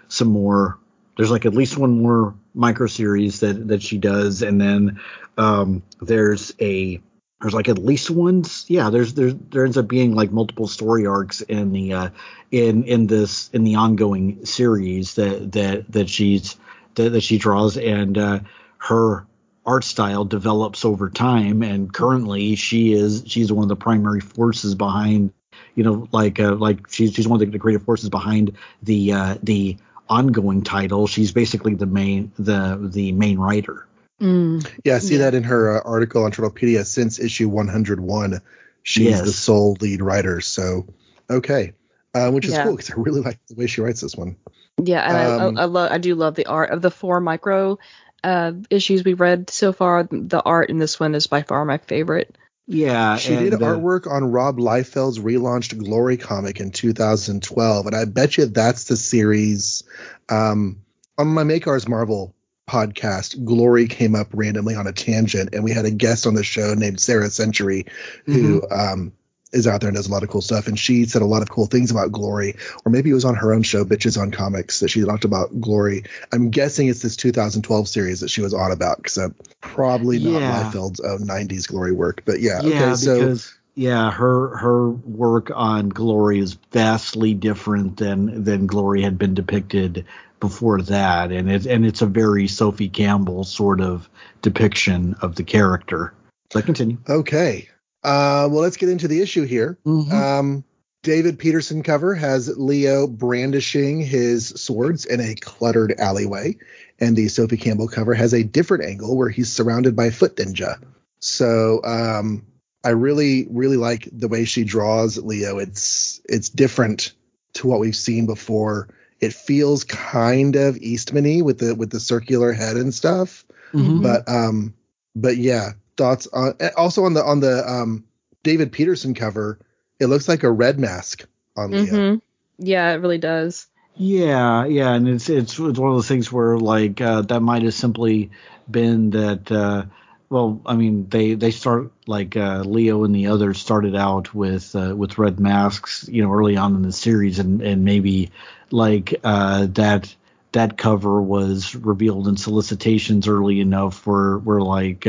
some more. There's like at least one more micro series that that she does, and then um, there's a there's like at least ones yeah there's there's there ends up being like multiple story arcs in the uh in in this in the ongoing series that that that she's that, that she draws and uh her art style develops over time and currently she is she's one of the primary forces behind you know like uh like she's she's one of the, the creative forces behind the uh the ongoing title she's basically the main the the main writer Mm. Yeah, I see Yeah. that in her uh, article on Turtlepedia since issue 101. She's Yes. the sole lead writer. So, okay. Uh, which is Yeah. cool because I really like the way she writes this one. Yeah, and Um, I, I, I love I do love the art of the four micro uh, issues we've read so far. The art in this one is by far my favorite. Yeah She did uh, artwork on Rob Liefeld's relaunched Glory comic in 2012, and I bet you that's the series. Um, on my Make Ours Marvel podcast, Glory came up randomly on a tangent, and we had a guest on the show named Sara Century, who um, is out there and does a lot of cool stuff. And she said a lot of cool things about Glory, or maybe it was on her own show, Bitches on Comics, that she talked about Glory. I'm guessing it's this 2012 series that she was on about, because uh, probably not Yeah. Liefeld's own 90s Glory work. But yeah, yeah, okay, so. because yeah, her her work on Glory is vastly different than than Glory had been depicted before that, and it's and it's a very Sophie Campbell sort of depiction of the character. So continue. Okay. Uh, well, let's get into the issue here. Mhm. Um, David Petersen cover has Leo brandishing his swords in a cluttered alleyway, and the Sophie Campbell cover has a different angle where he's surrounded by foot ninja. So um, I really, really like the way she draws Leo. It's it's different to what we've seen before. It feels kind of Eastman-y with the with the circular head and stuff Mhm. but um but yeah thoughts on also on the on the um david petersen cover it looks like a red mask on leo hmm Yeah, it really does. Yeah, yeah, and it's it's it's one of those things where like uh, that might have simply been that. Uh, well, I mean, they they start like uh, Leo and the others started out with uh, with red masks, you know, early on in the series, and and maybe like uh, that that cover was revealed in solicitations early enough where where like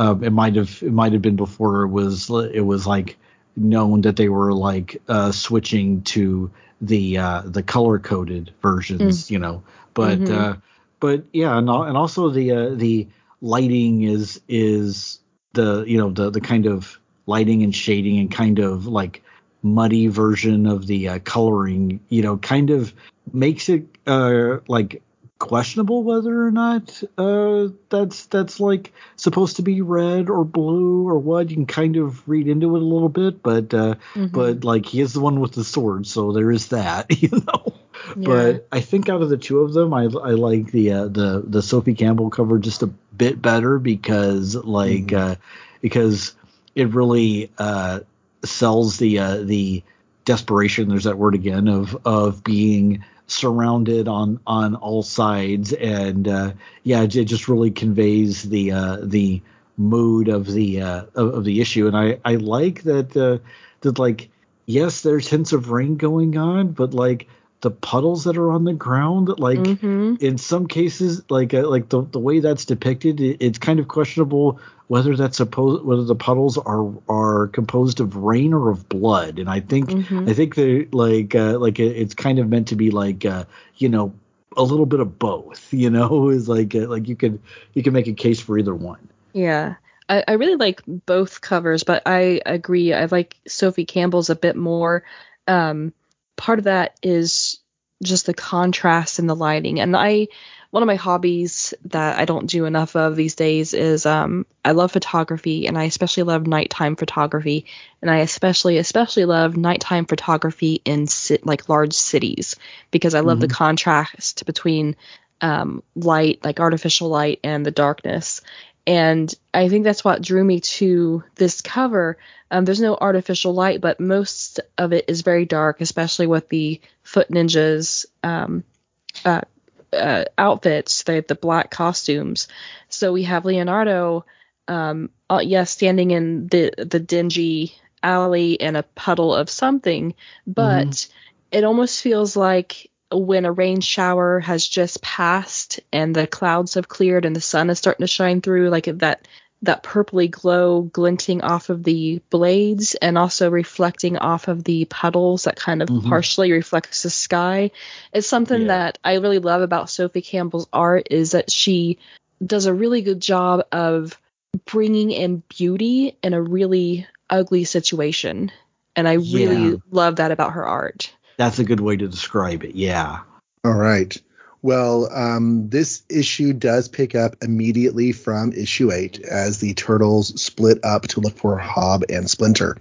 uh, it might have it might have been before it was it was like known that they were like uh, switching to the uh, the color coded versions, mm. you know. But mm-hmm. uh, but yeah, and, and also the uh, the lighting is is the you know the the kind of lighting and shading and kind of like muddy version of the uh, coloring, you know, kind of makes it uh, like questionable whether or not uh, that's that's like supposed to be red or blue or what. You can kind of read into it a little bit, but uh, mm-hmm. but like he is the one with the sword, so there is that, you know. Yeah. But I think out of the two of them, I, I like the uh, the the Sophie Campbell cover just a bit better because like mm-hmm. uh, because it really uh, sells the uh, the desperation. There's that word again of of being surrounded on on all sides, and uh, yeah, it, just really conveys the uh, the mood of the uh, of, of, the issue. And I I like that uh, that like yes, there's hints of rain going on, but like the puddles that are on the ground like mm-hmm. in some cases like uh, like the, the way that's depicted it, it's kind of questionable whether that's supposed whether the puddles are are composed of rain or of blood and i think mm-hmm. i think they like uh, like it, it's kind of meant to be like uh, you know a little bit of both you know is like uh, like you could you can make a case for either one yeah I, I really like both covers but i agree i like sophie campbell's a bit more um part of that is just the contrast and the lighting. And I, one of my hobbies that I don't do enough of these days is um, I love photography and I especially love nighttime photography. And I especially, especially love nighttime photography in like large cities because I love mm-hmm. the contrast between um, light, like artificial light, and the darkness. And I think that's what drew me to this cover. Um, there's no artificial light, but most of it is very dark, especially with the Foot Ninjas um, uh, uh, outfits, the, the black costumes. So we have Leonardo, um, uh, yes, standing in the the dingy alley in a puddle of something, but mm-hmm. it almost feels like when a rain shower has just passed and the clouds have cleared and the sun is starting to shine through, like that that purpley glow glinting off of the blades and also reflecting off of the puddles that kind of mm-hmm. partially reflects the sky. It's something yeah. that I really love about Sophie Campbell's art is that she does a really good job of bringing in beauty in a really ugly situation. And I really yeah. love that about her art that's a good way to describe it. Yeah. All right. Well, um, this issue does pick up immediately from issue eight as the turtles split up to look for Hob and Splinter.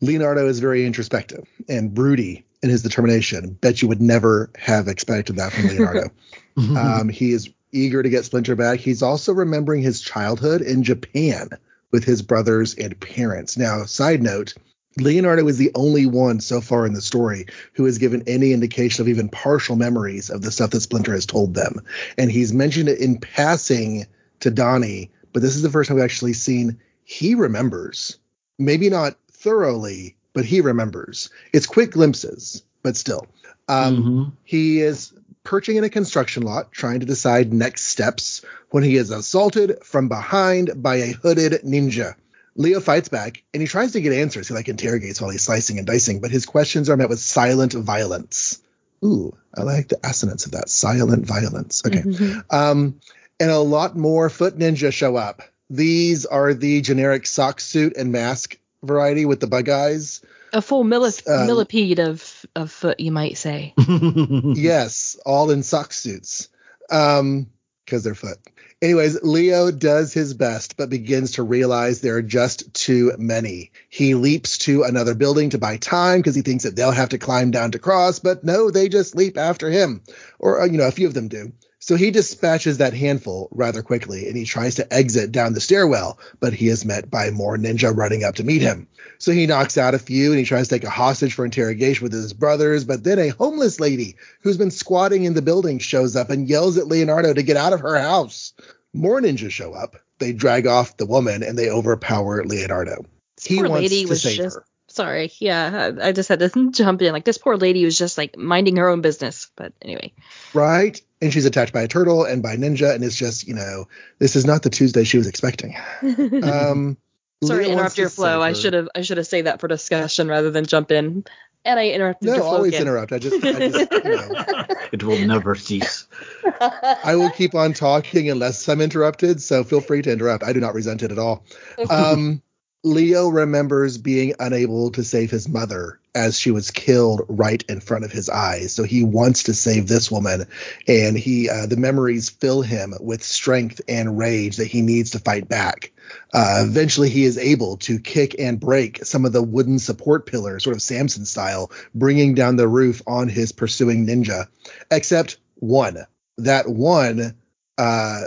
Leonardo is very introspective and broody in his determination. Bet you would never have expected that from Leonardo. um, he is eager to get Splinter back. He's also remembering his childhood in Japan with his brothers and parents. Now, side note, Leonardo is the only one so far in the story who has given any indication of even partial memories of the stuff that Splinter has told them. And he's mentioned it in passing to Donnie, but this is the first time we've actually seen he remembers. Maybe not thoroughly, but he remembers. It's quick glimpses, but still. Um, mm-hmm. He is perching in a construction lot trying to decide next steps when he is assaulted from behind by a hooded ninja. Leo fights back and he tries to get answers. He like interrogates while he's slicing and dicing, but his questions are met with silent violence. Ooh, I like the assonance of that. Silent violence. Okay. Mm-hmm. Um, and a lot more foot ninja show up. These are the generic sock suit and mask variety with the bug eyes. A full millip- um, millipede of, of foot, you might say. yes, all in sock suits. Um, because they're foot. Anyways, Leo does his best, but begins to realize there are just too many. He leaps to another building to buy time because he thinks that they'll have to climb down to cross, but no, they just leap after him. Or, uh, you know, a few of them do. So he dispatches that handful rather quickly and he tries to exit down the stairwell, but he is met by more ninja running up to meet him. So he knocks out a few and he tries to take a hostage for interrogation with his brothers, but then a homeless lady who's been squatting in the building shows up and yells at Leonardo to get out of her house. More ninjas show up. They drag off the woman and they overpower Leonardo. He poor lady was just her. Sorry. Yeah, I I just had to jump in. Like this poor lady was just like minding her own business. But anyway. Right? And she's attacked by a turtle and by ninja, and it's just, you know, this is not the Tuesday she was expecting. Um, Sorry Leah to interrupt your flow. I should have I should have saved that for discussion rather than jump in. And I interrupted No, your flow always again. interrupt. I just, I just, you know, It will never cease. I will keep on talking unless I'm interrupted. So feel free to interrupt. I do not resent it at all. Um, Leo remembers being unable to save his mother as she was killed right in front of his eyes. So he wants to save this woman, and he uh, the memories fill him with strength and rage that he needs to fight back. Uh, eventually, he is able to kick and break some of the wooden support pillars, sort of Samson style, bringing down the roof on his pursuing ninja. Except one. That one uh,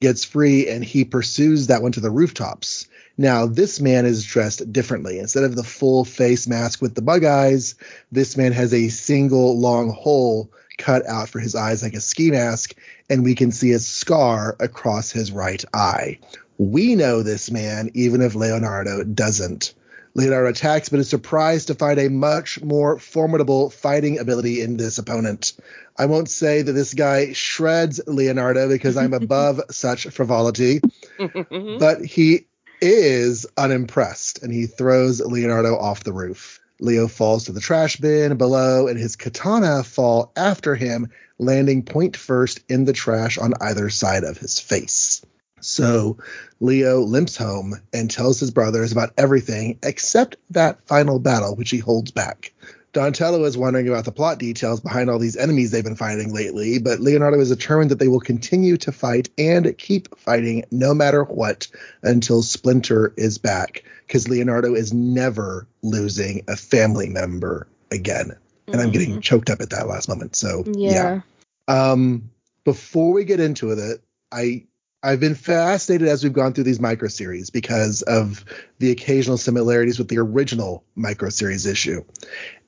gets free, and he pursues that one to the rooftops. Now, this man is dressed differently. Instead of the full face mask with the bug eyes, this man has a single long hole cut out for his eyes like a ski mask, and we can see a scar across his right eye. We know this man, even if Leonardo doesn't. Leonardo attacks, but is surprised to find a much more formidable fighting ability in this opponent. I won't say that this guy shreds Leonardo because I'm above such frivolity, but he is unimpressed and he throws Leonardo off the roof. Leo falls to the trash bin below and his katana fall after him, landing point first in the trash on either side of his face. So Leo limps home and tells his brothers about everything except that final battle, which he holds back. Donatello is wondering about the plot details behind all these enemies they've been fighting lately, but Leonardo is determined that they will continue to fight and keep fighting no matter what until Splinter is back, because Leonardo is never losing a family member again. And I'm getting choked up at that last moment. So yeah. um, before we get into it, I I've been fascinated as we've gone through these micro series because of the occasional similarities with the original micro series issue.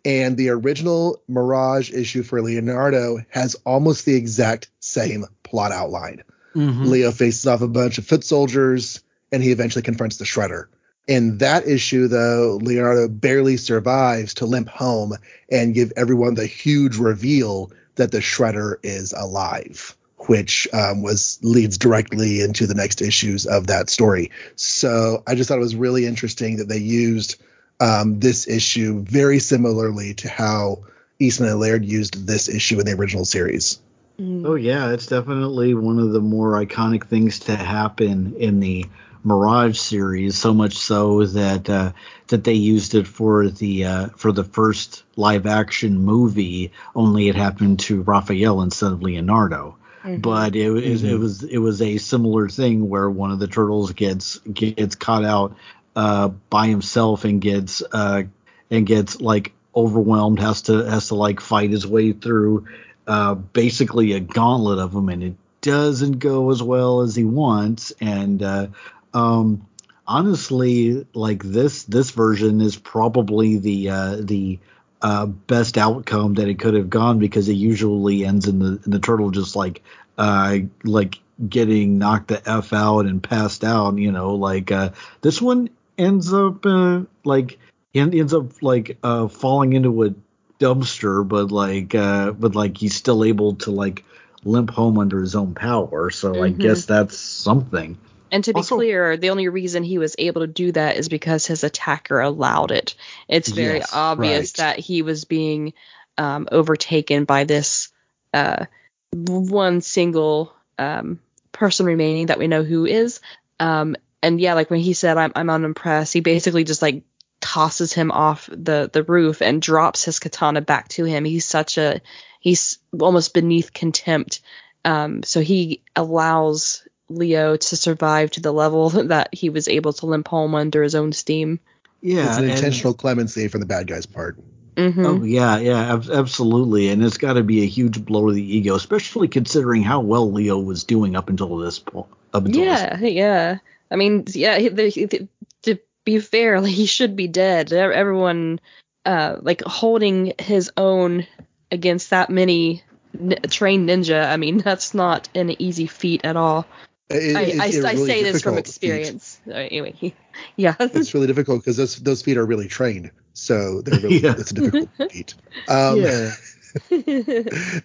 And the original Mirage issue for Leonardo has almost the exact same plot outline. Mhm. Leo faces off a bunch of foot soldiers and he eventually confronts the Shredder. In that issue, though, Leonardo barely survives to limp home and give everyone the huge reveal that the Shredder is alive, which um, was leads directly into the next issues of that story. So I just thought it was really interesting that they used um, this issue very similarly to how Eastman and Laird used this issue in the original series. Mm. Oh yeah, it's definitely one of the more iconic things to happen in the Mirage series. So much so that uh, that they used it for the uh, for the first live action movie. Only it happened to Raphael instead of Leonardo. Mhm. But it, was it Mhm. was it was a similar thing where one of the turtles gets gets caught out uh, by himself and gets uh, and gets like overwhelmed, has to has to like fight his way through uh, basically a gauntlet of them, and it doesn't go as well as he wants. And uh, um, honestly, like this this version is probably the uh, the uh, best outcome that it could have gone because it usually ends in the in the turtle just like uh, like getting knocked the f out and passed out. You know, like uh, this one ends up uh, like end, ends up like uh, falling into a dumpster, but like uh, but like he's still able to like limp home under his own power. So I Mhm. guess that's something. And to be Also- clear, the only reason he was able to do that is because his attacker allowed it. It's very Yes, obvious right. that he was being um, overtaken by this uh, one single um, person remaining that we know who is. Um, and yeah, like when he said, "I'm I'm unimpressed," he basically just like tosses him off the the roof and drops his katana back to him. He's such a he's almost beneath contempt. Um, so he allows Leo to survive to the level that he was able to limp home under his own steam. Yeah, it's an and- intentional clemency from the bad guy's part. hmm Oh yeah, yeah, ab- absolutely, and it's got to be a huge blow to the ego, especially considering how well Leo was doing up until this point. Up until this Yeah, yeah. I mean, yeah. he- the- the- to be fair, like, he should be dead. Everyone, uh, like holding his own against that many n- trained ninja. I mean, that's not an easy feat at all. It- I, it- I, it's a I really say this from experience. Uh, anyway, he, yeah. It's really difficult because those those feet are really trained, so they're really, Yeah. it's a difficult feat. Um, yeah.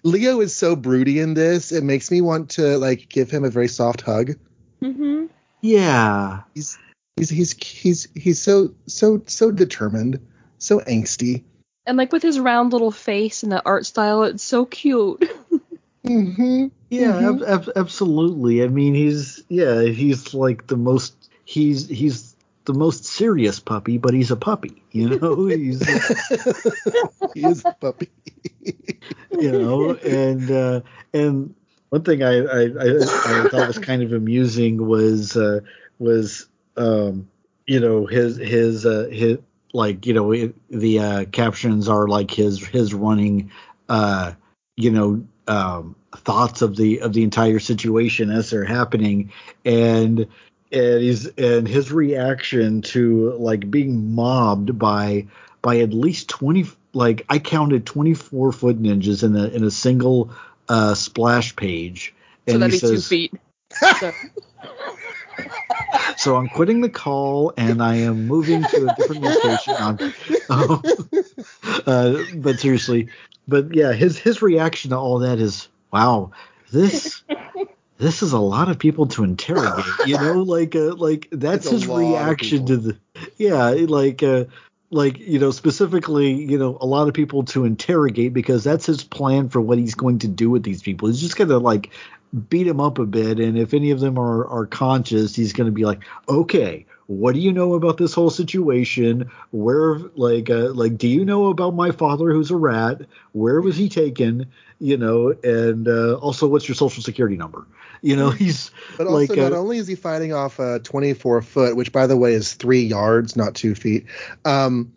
Leo is so broody in this; it makes me want to like give him a very soft hug. hmm Yeah. He's he's he's he's he's so so so determined, so angsty. And like with his round little face and the art style, it's so cute. Mm-hmm. Yeah, Mhm. ab- ab- absolutely. I mean, he's yeah, he's like the most he's he's the most serious puppy, but he's a puppy, you know. he's he is a puppy. you know, and uh, and one thing I I, I I thought was kind of amusing was uh, was um, you know his his uh, his like you know it, the uh, captions are like his his running uh, you know um, thoughts of the of the entire situation as they're happening and and he's and his reaction to like being mobbed by by at least 20 like I counted 24 foot ninjas in a in a single uh splash page so that'd be two feet. So, so I'm quitting the call and I am moving to a different location on um, uh, but seriously but yeah his his reaction to all that is wow this this is a lot of people to interrogate you know? Like uh, like that's It's his reaction to the yeah like uh like you know specifically you know a lot of people to interrogate because that's his plan for what he's going to do with these people. He's just gonna like beat them up a bit and if any of them are are conscious he's gonna be like okay what do you know about this whole situation where like uh, like do you know about my father who's a rat where was he taken you know and uh, also what's your social security number you know he's But also, like not uh, only is he fighting off a 24 foot, which by the way is three yards, not two feet. Um,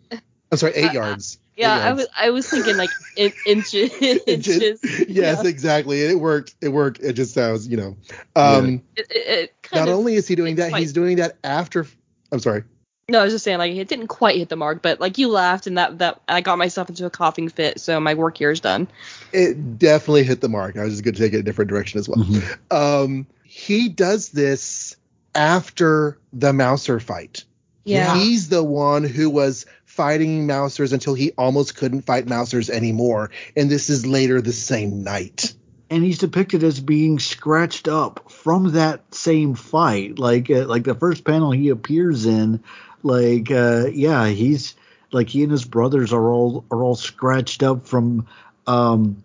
I'm sorry, eight Uh, yards. yeah, I was I was thinking like in, inches. inches. Yes, Yeah. exactly. It worked. It worked. It just sounds, you know. Um, It, it, it kind Not of, only is he doing that, quite- he's doing that after. I'm sorry. No, I was just saying like it didn't quite hit the mark, but like you laughed and that that I got myself into a coughing fit, so my work here is done. It definitely hit the mark. I was just going to take it a different direction as well. mhm. Um, he does this after the Mouser fight. Yeah. He's the one who was fighting Mousers until he almost couldn't fight Mousers anymore. And this is later the same night. and he's depicted as being scratched up from that same fight like uh, like the first panel he appears in like uh yeah he's like he and his brothers are all are all scratched up from um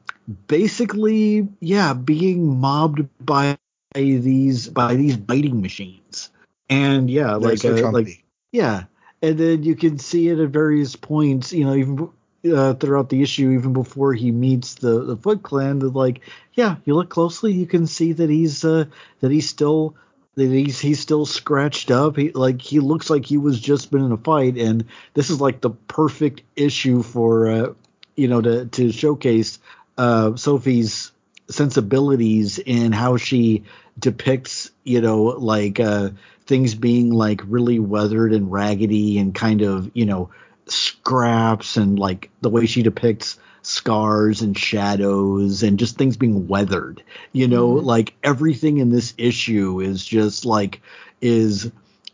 basically yeah being mobbed by these by these biting machines. And yeah like uh, like yeah, and then you can see it at various points, you know, even uh, throughout the issue, even before he meets the the Foot Clan. That like, yeah, you look closely, you can see that he's uh, that he's still that he's he's still scratched up. He like he looks like he was just been in a fight, and this is like the perfect issue for uh, you know to to showcase uh, Sophie's sensibilities in how she depicts you know like uh things being like really weathered and raggedy and kind of you know scraps and like the way she depicts scars and shadows and just things being weathered you know? Mhm. like everything in this issue is just like is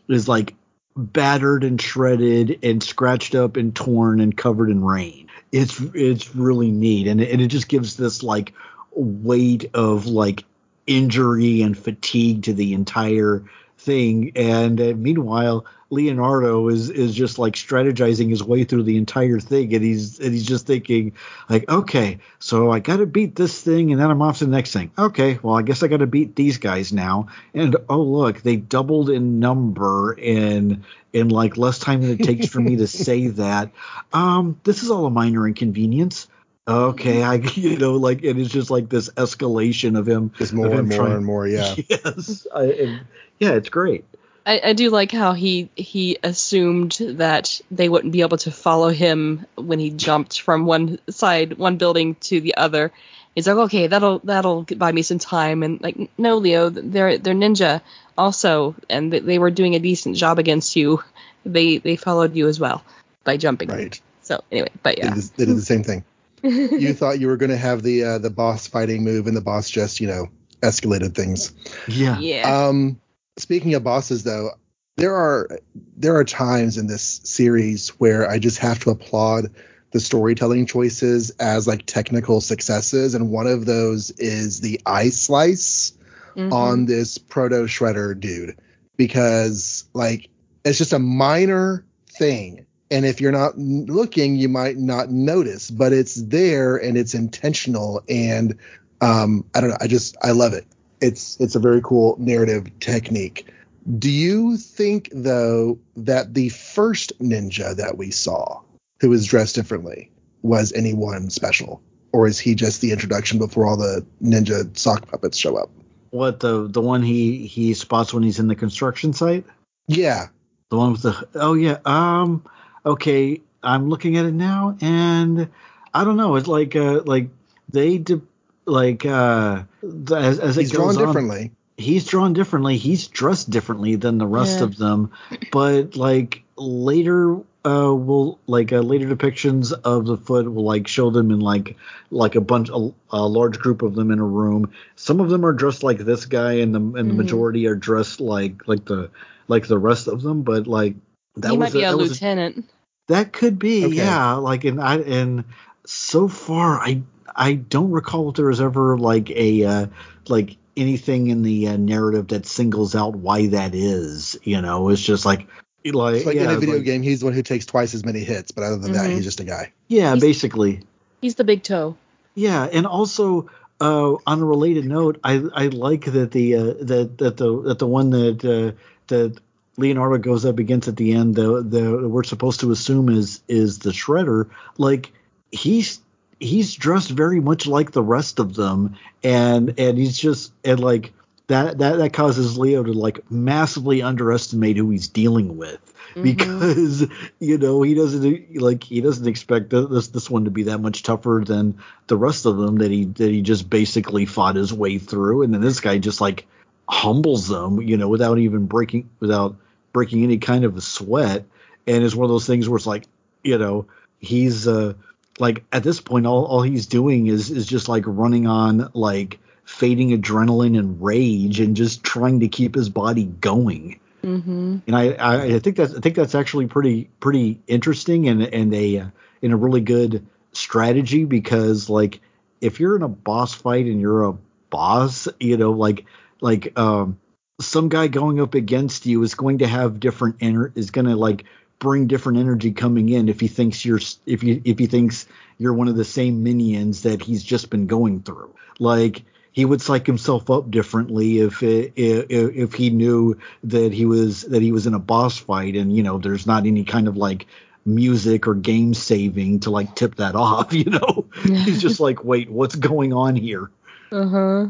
is like battered and shredded and scratched up and torn and covered in rain. It's it's really neat. And it, and it just gives this like weight of like injury and fatigue to the entire thing. And uh, meanwhile leonardo is is just like strategizing his way through the entire thing. And he's and he's just thinking like okay so i gotta beat this thing and then i'm off to the next thing. Okay well i guess i gotta beat these guys now. And oh look they doubled in number in in like less time than it takes for me to say that. Um this is all a minor inconvenience. Okay i you know like it is just like this escalation of him Just more him and more trying- and more. Yeah. yes I, and, yeah it's great I, I do like how he he assumed that they wouldn't be able to follow him when he jumped from one side, one building to the other. He's like, okay, that'll that'll buy me some time. And like, no, Leo, they're they're ninja also, and they, they were doing a decent job against you. They they followed you as well by jumping. Right. So anyway, but They, yeah. did, they did the same thing. you thought you were going to have the uh, the boss fighting move, and the boss just, you know, escalated things. Yeah. Yeah. Um, speaking of bosses, though, there are there are times in this series where I just have to applaud the storytelling choices as like technical successes, and one of those is the eye slice Mhm. on this proto shredder dude because like it's just a minor thing and if you're not looking you might not notice but it's there and it's intentional and um i don't know i just i love it it's it's a very cool narrative technique. Do you think though that the first ninja that we saw who was dressed differently was anyone special? Or is he just the introduction before all the ninja sock puppets show up? What the the one he he spots when he's in the construction site? yeah. The one with the oh yeah um okay I'm looking at it now and I don't know it's like uh like they de- like uh as, as he's it goes drawn on, differently he's drawn differently he's dressed differently than the rest Yeah. of them but like later uh will like uh, later depictions of the foot will like show them in like like a bunch a, a large group of them in a room some of them are dressed like this guy and the and the Mhm. majority are dressed like like the like the rest of them but like that he was might be a that was lieutenant. that could be, Okay. yeah. Like, and I and so far, I I don't recall if there was ever like a uh, like anything in the uh, narrative that singles out why that is. You know, it's just like like, It's like yeah, in a video like- game, he's the one who takes twice as many hits, but other than that, Mhm. he's just a guy. Yeah, He's- basically. He's the big toe. Yeah, and also uh, on a related note, I I like that the uh, that that the that the one that uh, that Leonardo goes up against at the end, the the we're supposed to assume is is the Shredder. Like he's he's dressed very much like the rest of them, and and he's just and like that that that causes Leo to like massively underestimate who he's dealing with. Mhm. because you know he doesn't like he doesn't expect this this one to be that much tougher than the rest of them that he that he just basically fought his way through. And then this guy just like humbles them you know without even breaking without breaking any kind of a sweat. And it's one of those things where it's like you know he's uh like at this point all, all he's doing is is just like running on like fading adrenaline and rage and just trying to keep his body going Mhm. and I, I, I think that's I think that's actually pretty pretty interesting and and a and a really good strategy because like if you're in a boss fight and you're a boss, you know, like like um some guy going up against you is going to have different ener- is going to like bring different energy coming in if he thinks you're if you if he thinks you're one of the same minions that he's just been going through. Like he would psych himself up differently if it, if if he knew that he was that he was in a boss fight and you know there's not any kind of like music or game saving to like tip that off you know he's just like wait what's going on here Uh huh.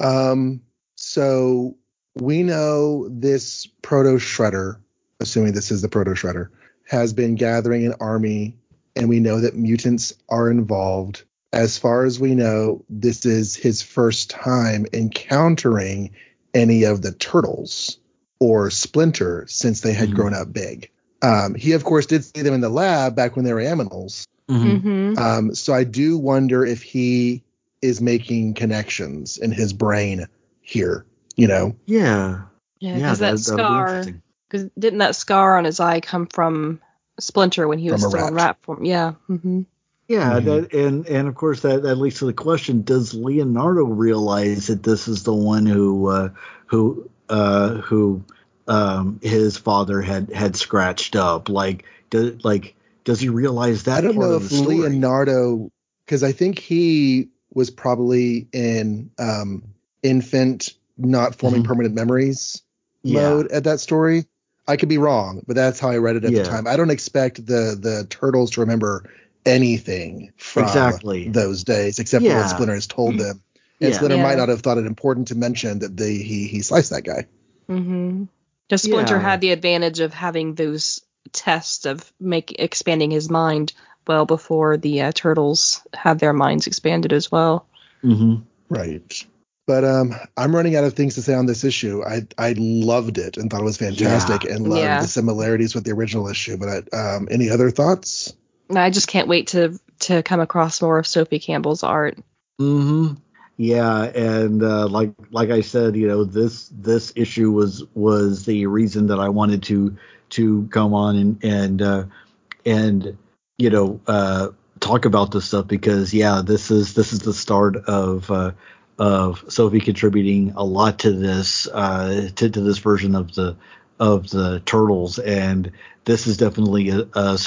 Um, so we know this proto shredder, assuming this is the proto shredder, has been gathering an army, and we know that mutants are involved. As far as we know, this is his first time encountering any of the turtles or Splinter since they had Mhm. grown up big. Um, he, of course, did see them in the lab back when they were aminals. Mhm. Um, so I do wonder if he is making connections in his brain here. You know, yeah Yeah, yeah because that, that'd scar. Interesting. Because didn't that scar on his eye come from Splinter when he was From a still in rat. rat form? Yeah. hmm yeah Mhm. that and and of course that that leads to the question does leonardo realize that this is the one who uh who uh who um his father had had scratched up like does like does he realize that I don't part know of if? Leonardo, because I think he was probably in um, infant, not forming Mhm. permanent memories Yeah. mode at that story. I could be wrong, but that's how I read it at Yeah. the time. I don't expect the the turtles to remember anything from Exactly. those days, except for what Splinter has told them. And Yeah. Splinter Yeah. might not have thought it important to mention that they he he sliced that guy. Mm-hmm. Because Splinter Yeah. had the advantage of having those tests of make expanding his mind well before the uh, turtles had their minds expanded as well. Mm-hmm. Right. But um, I'm running out of things to say on this issue. I I loved it and thought it was fantastic and loved Yeah. the similarities with the original issue. But um, any other thoughts? I just can't wait to to come across more of Sophie Campbell's art. Mm-hmm. Yeah, and uh, like like I said, you know, this this issue was was the reason that I wanted to to come on and and uh, and you know uh, talk about this stuff because yeah, this is this is the start of uh, of Sophie contributing a lot to this uh, to, to this version of the of the turtles, and this is definitely a, a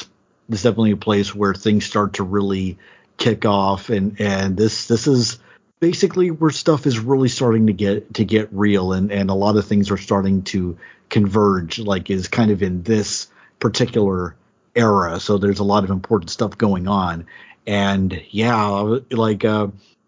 this is definitely a place where things start to really kick off, and and this this is basically where stuff is really starting to get to get real. And and a lot of things are starting to converge like is kind of in this particular era. So there's a lot of important stuff going on. And yeah like uh,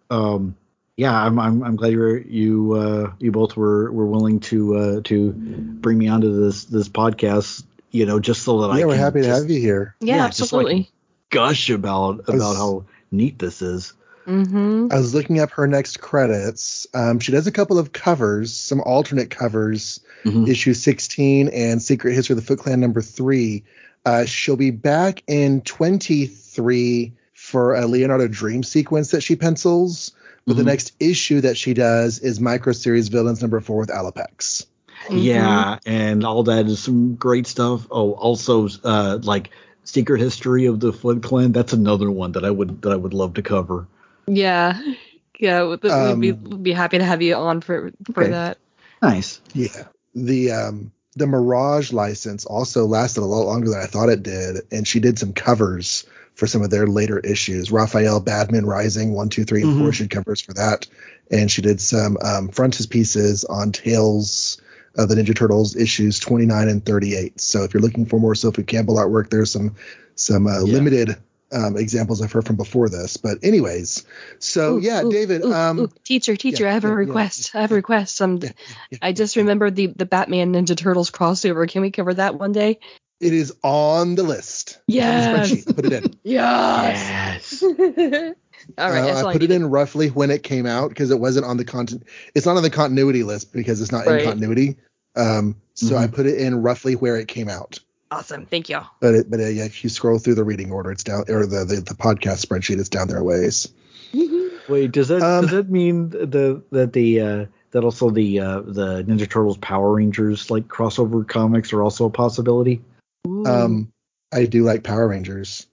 um yeah i'm i'm, I'm glad you you uh you both were were willing to uh to bring me onto this this podcast you know just so that yeah, i we're can happy to have you here. Yeah, Yeah, just like- absolutely. gush about was- about how neat this is mm-hmm. I was looking up her next credits. Um, she does a couple of covers, some alternate covers, Mhm. issue 16 and Secret History of the Foot Clan number three. Uh, she'll be back in 23 for a Leonardo Dream sequence that she pencils. But the Mhm. next issue that she does is Micro Series Villains number four with Alopex. Mm-hmm. Yeah, and all that is some great stuff. Oh, also, uh, like Secret History of the Foot Clan. That's another one that I would that I would love to cover. Yeah. Yeah, we'd we'd be, Um, we'd be happy to have you on for for Okay. that. Nice. Yeah. The um the Mirage license also lasted a lot longer than I thought it did, and she did some covers for some of their later issues. Raphael Bad Moon Rising one, two, three, and four. Mhm. She covers for that, and she did some um, frontispieces on Tales of the Ninja Turtles issues 29 and 38. So if you're looking for more Sophie Campbell artwork, there's some some uh, Yeah. limited um, examples of her from before this. But anyways, so Ooh, yeah, ooh, David. ooh, um, teacher, teacher, I have yeah, a yeah, request. I have a request. Um, yeah, yeah, I just remembered the the Batman Ninja Turtles crossover. Can we cover that one day? It is on the list. It's on the Yes. Put it in. Yes. Yes. all right, Uh, that's all I put it in roughly when it came out because it wasn't on the content. It's not on the continuity list because it's not Right. in continuity. Um, so I Mhm. put it in roughly where it came out. Awesome. Thank you. But it, but uh, yeah, if you scroll through the reading order, it's down or the the, the podcast spreadsheet, it's down there a ways. Wait, does that Um, does that mean the that the uh, that also the uh, the Ninja Turtles Power Rangers like crossover comics are also a possibility? Ooh. Um, I do like Power Rangers.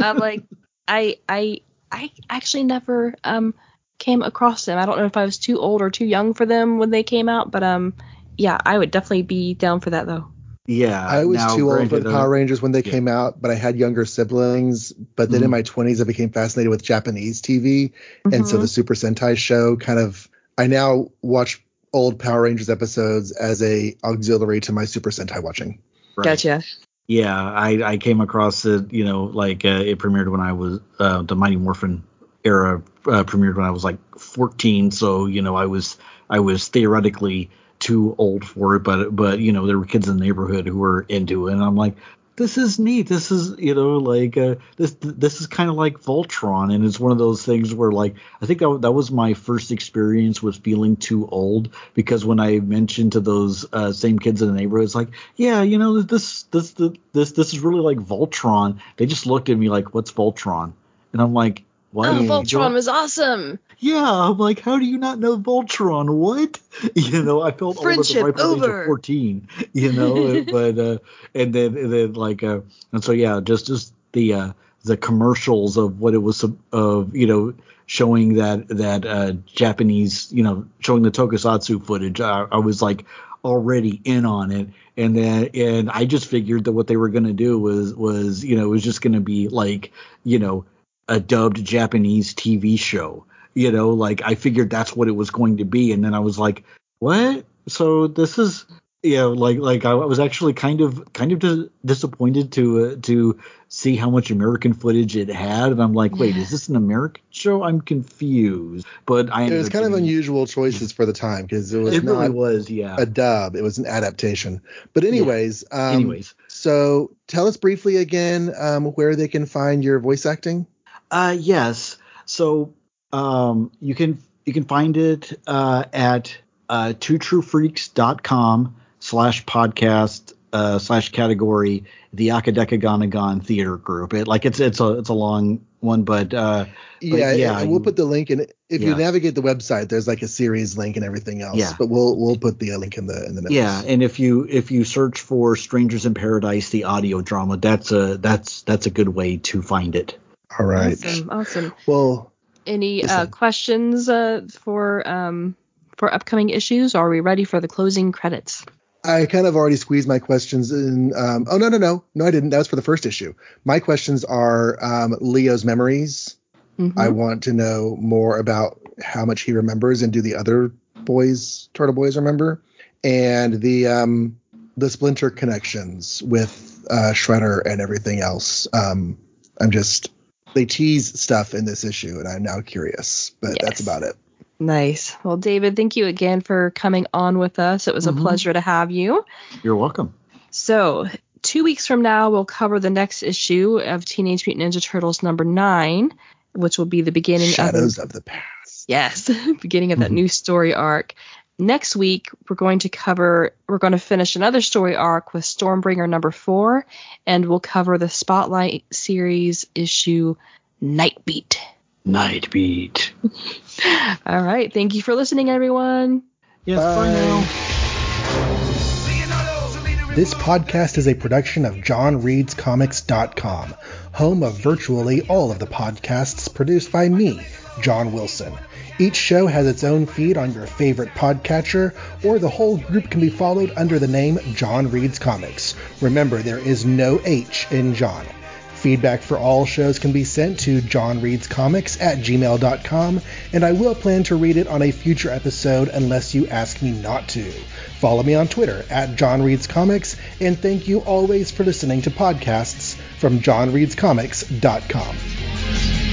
I'm like, I I I actually never um came across them. I don't know if I was too old or too young for them when they came out, but um yeah, I would definitely be down for that though. yeah, I was too old for the uh, Power Rangers when they yeah. came out, but I had younger siblings. But then in Mhm. my 20s, I became fascinated with Japanese TV, and so Mhm. the Super Sentai show kind of. I now watch old Power Rangers episodes as a auxiliary to my Super Sentai watching. Right. Gotcha. Yeah, I, I came across it, you know, like uh, it premiered when I was uh, the Mighty Morphin era uh, premiered when I was like 14, so you know I was I was theoretically too old for it, but but you know there were kids in the neighborhood who were into it, and I'm like, this is neat. This is you know like uh, this this is kind of like Voltron, and it's one of those things where like I think that that was my first experience with feeling too old because when I mentioned to those uh, same kids in the neighborhood, it's like, yeah, you know this this this this this is really like Voltron. They just looked at me like, what's Voltron? And I'm like, what? Oh, Voltron was awesome. yeah, I'm like, how do you not know Voltron? What? You know, I felt old at the Friendship ripe age of 14. You know, but uh, and then and then like uh, and so yeah, just just the uh, the commercials of what it was of you know showing that that uh, Japanese you know showing the Tokusatsu footage. I, I was like already in on it, and then and I just figured that what they were gonna do was was you know it was just gonna be like you know a dubbed Japanese TV show. You know, like I figured that's what it was going to be, and then I was like, "What?" So this is, you know, like like I was actually kind of kind of dis- disappointed to uh, to see how much American footage it had, and I'm like, "Wait, is this an American show?" I'm confused, but I It was kind of unusual choices for the time because it was It really not was, yeah. a dub; it was an adaptation. But anyways, um, Anyways, so tell us briefly again um, where they can find your voice acting. Uh, yes. So um, you can you can find it uh, at uh, twotruefreaks.com slash podcast uh, slash category the Akadekaganagon Theater Group. It like it's it's a it's a long one, but uh, yeah, but yeah, we'll put the link in. If you navigate the website, there's like a series link and everything else. Yeah. But we'll we'll put the link in the in the notes. Yeah, and if you if you search for Strangers in Paradise, the audio drama, that's a that's that's a good way to find it. All right. Awesome. Awesome. Well, Any uh, questions uh, for um, for upcoming issues? Or are we ready for the closing credits? I kind of already squeezed my questions in. Um, oh no no no no I didn't. That was for the first issue. My questions are um, Leo's memories. Mhm. I want to know more about how much he remembers, and do the other boys, Turtle Boys, remember? And the um, the Splinter connections with uh, Shredder and everything else. Um, I'm just they tease stuff in this issue, and I'm now curious. But that's about it. Nice. Well, David, thank you again for coming on with us. It was Mhm. a pleasure to have you. You're welcome. So, two weeks from now, we'll cover the next issue of Teenage Mutant Ninja Turtles number nine, which will be the beginning of Shadows of of the past. yes, beginning of that Mhm. new story arc. Next week, we're going to cover, we're going to finish another story arc with Stormbringer number four, and we'll cover the Spotlight series issue Nightbeat. Night Beat. All right. Thank you for listening, everyone. Yes, bye Bye. now. This podcast is a production of JohnReadsComics.com, home of virtually all of the podcasts produced by me, John Wilson. Each show has its own feed on your favorite podcatcher, or the whole group can be followed under the name John Reads Comics. Remember, there is no H in John. Feedback for all shows can be sent to johnreadscomics at gmail.com, and I will plan to read it on a future episode unless you ask me not to. Follow me on Twitter at johnreadscomics, and thank you always for listening to podcasts from johnreadscomics.com.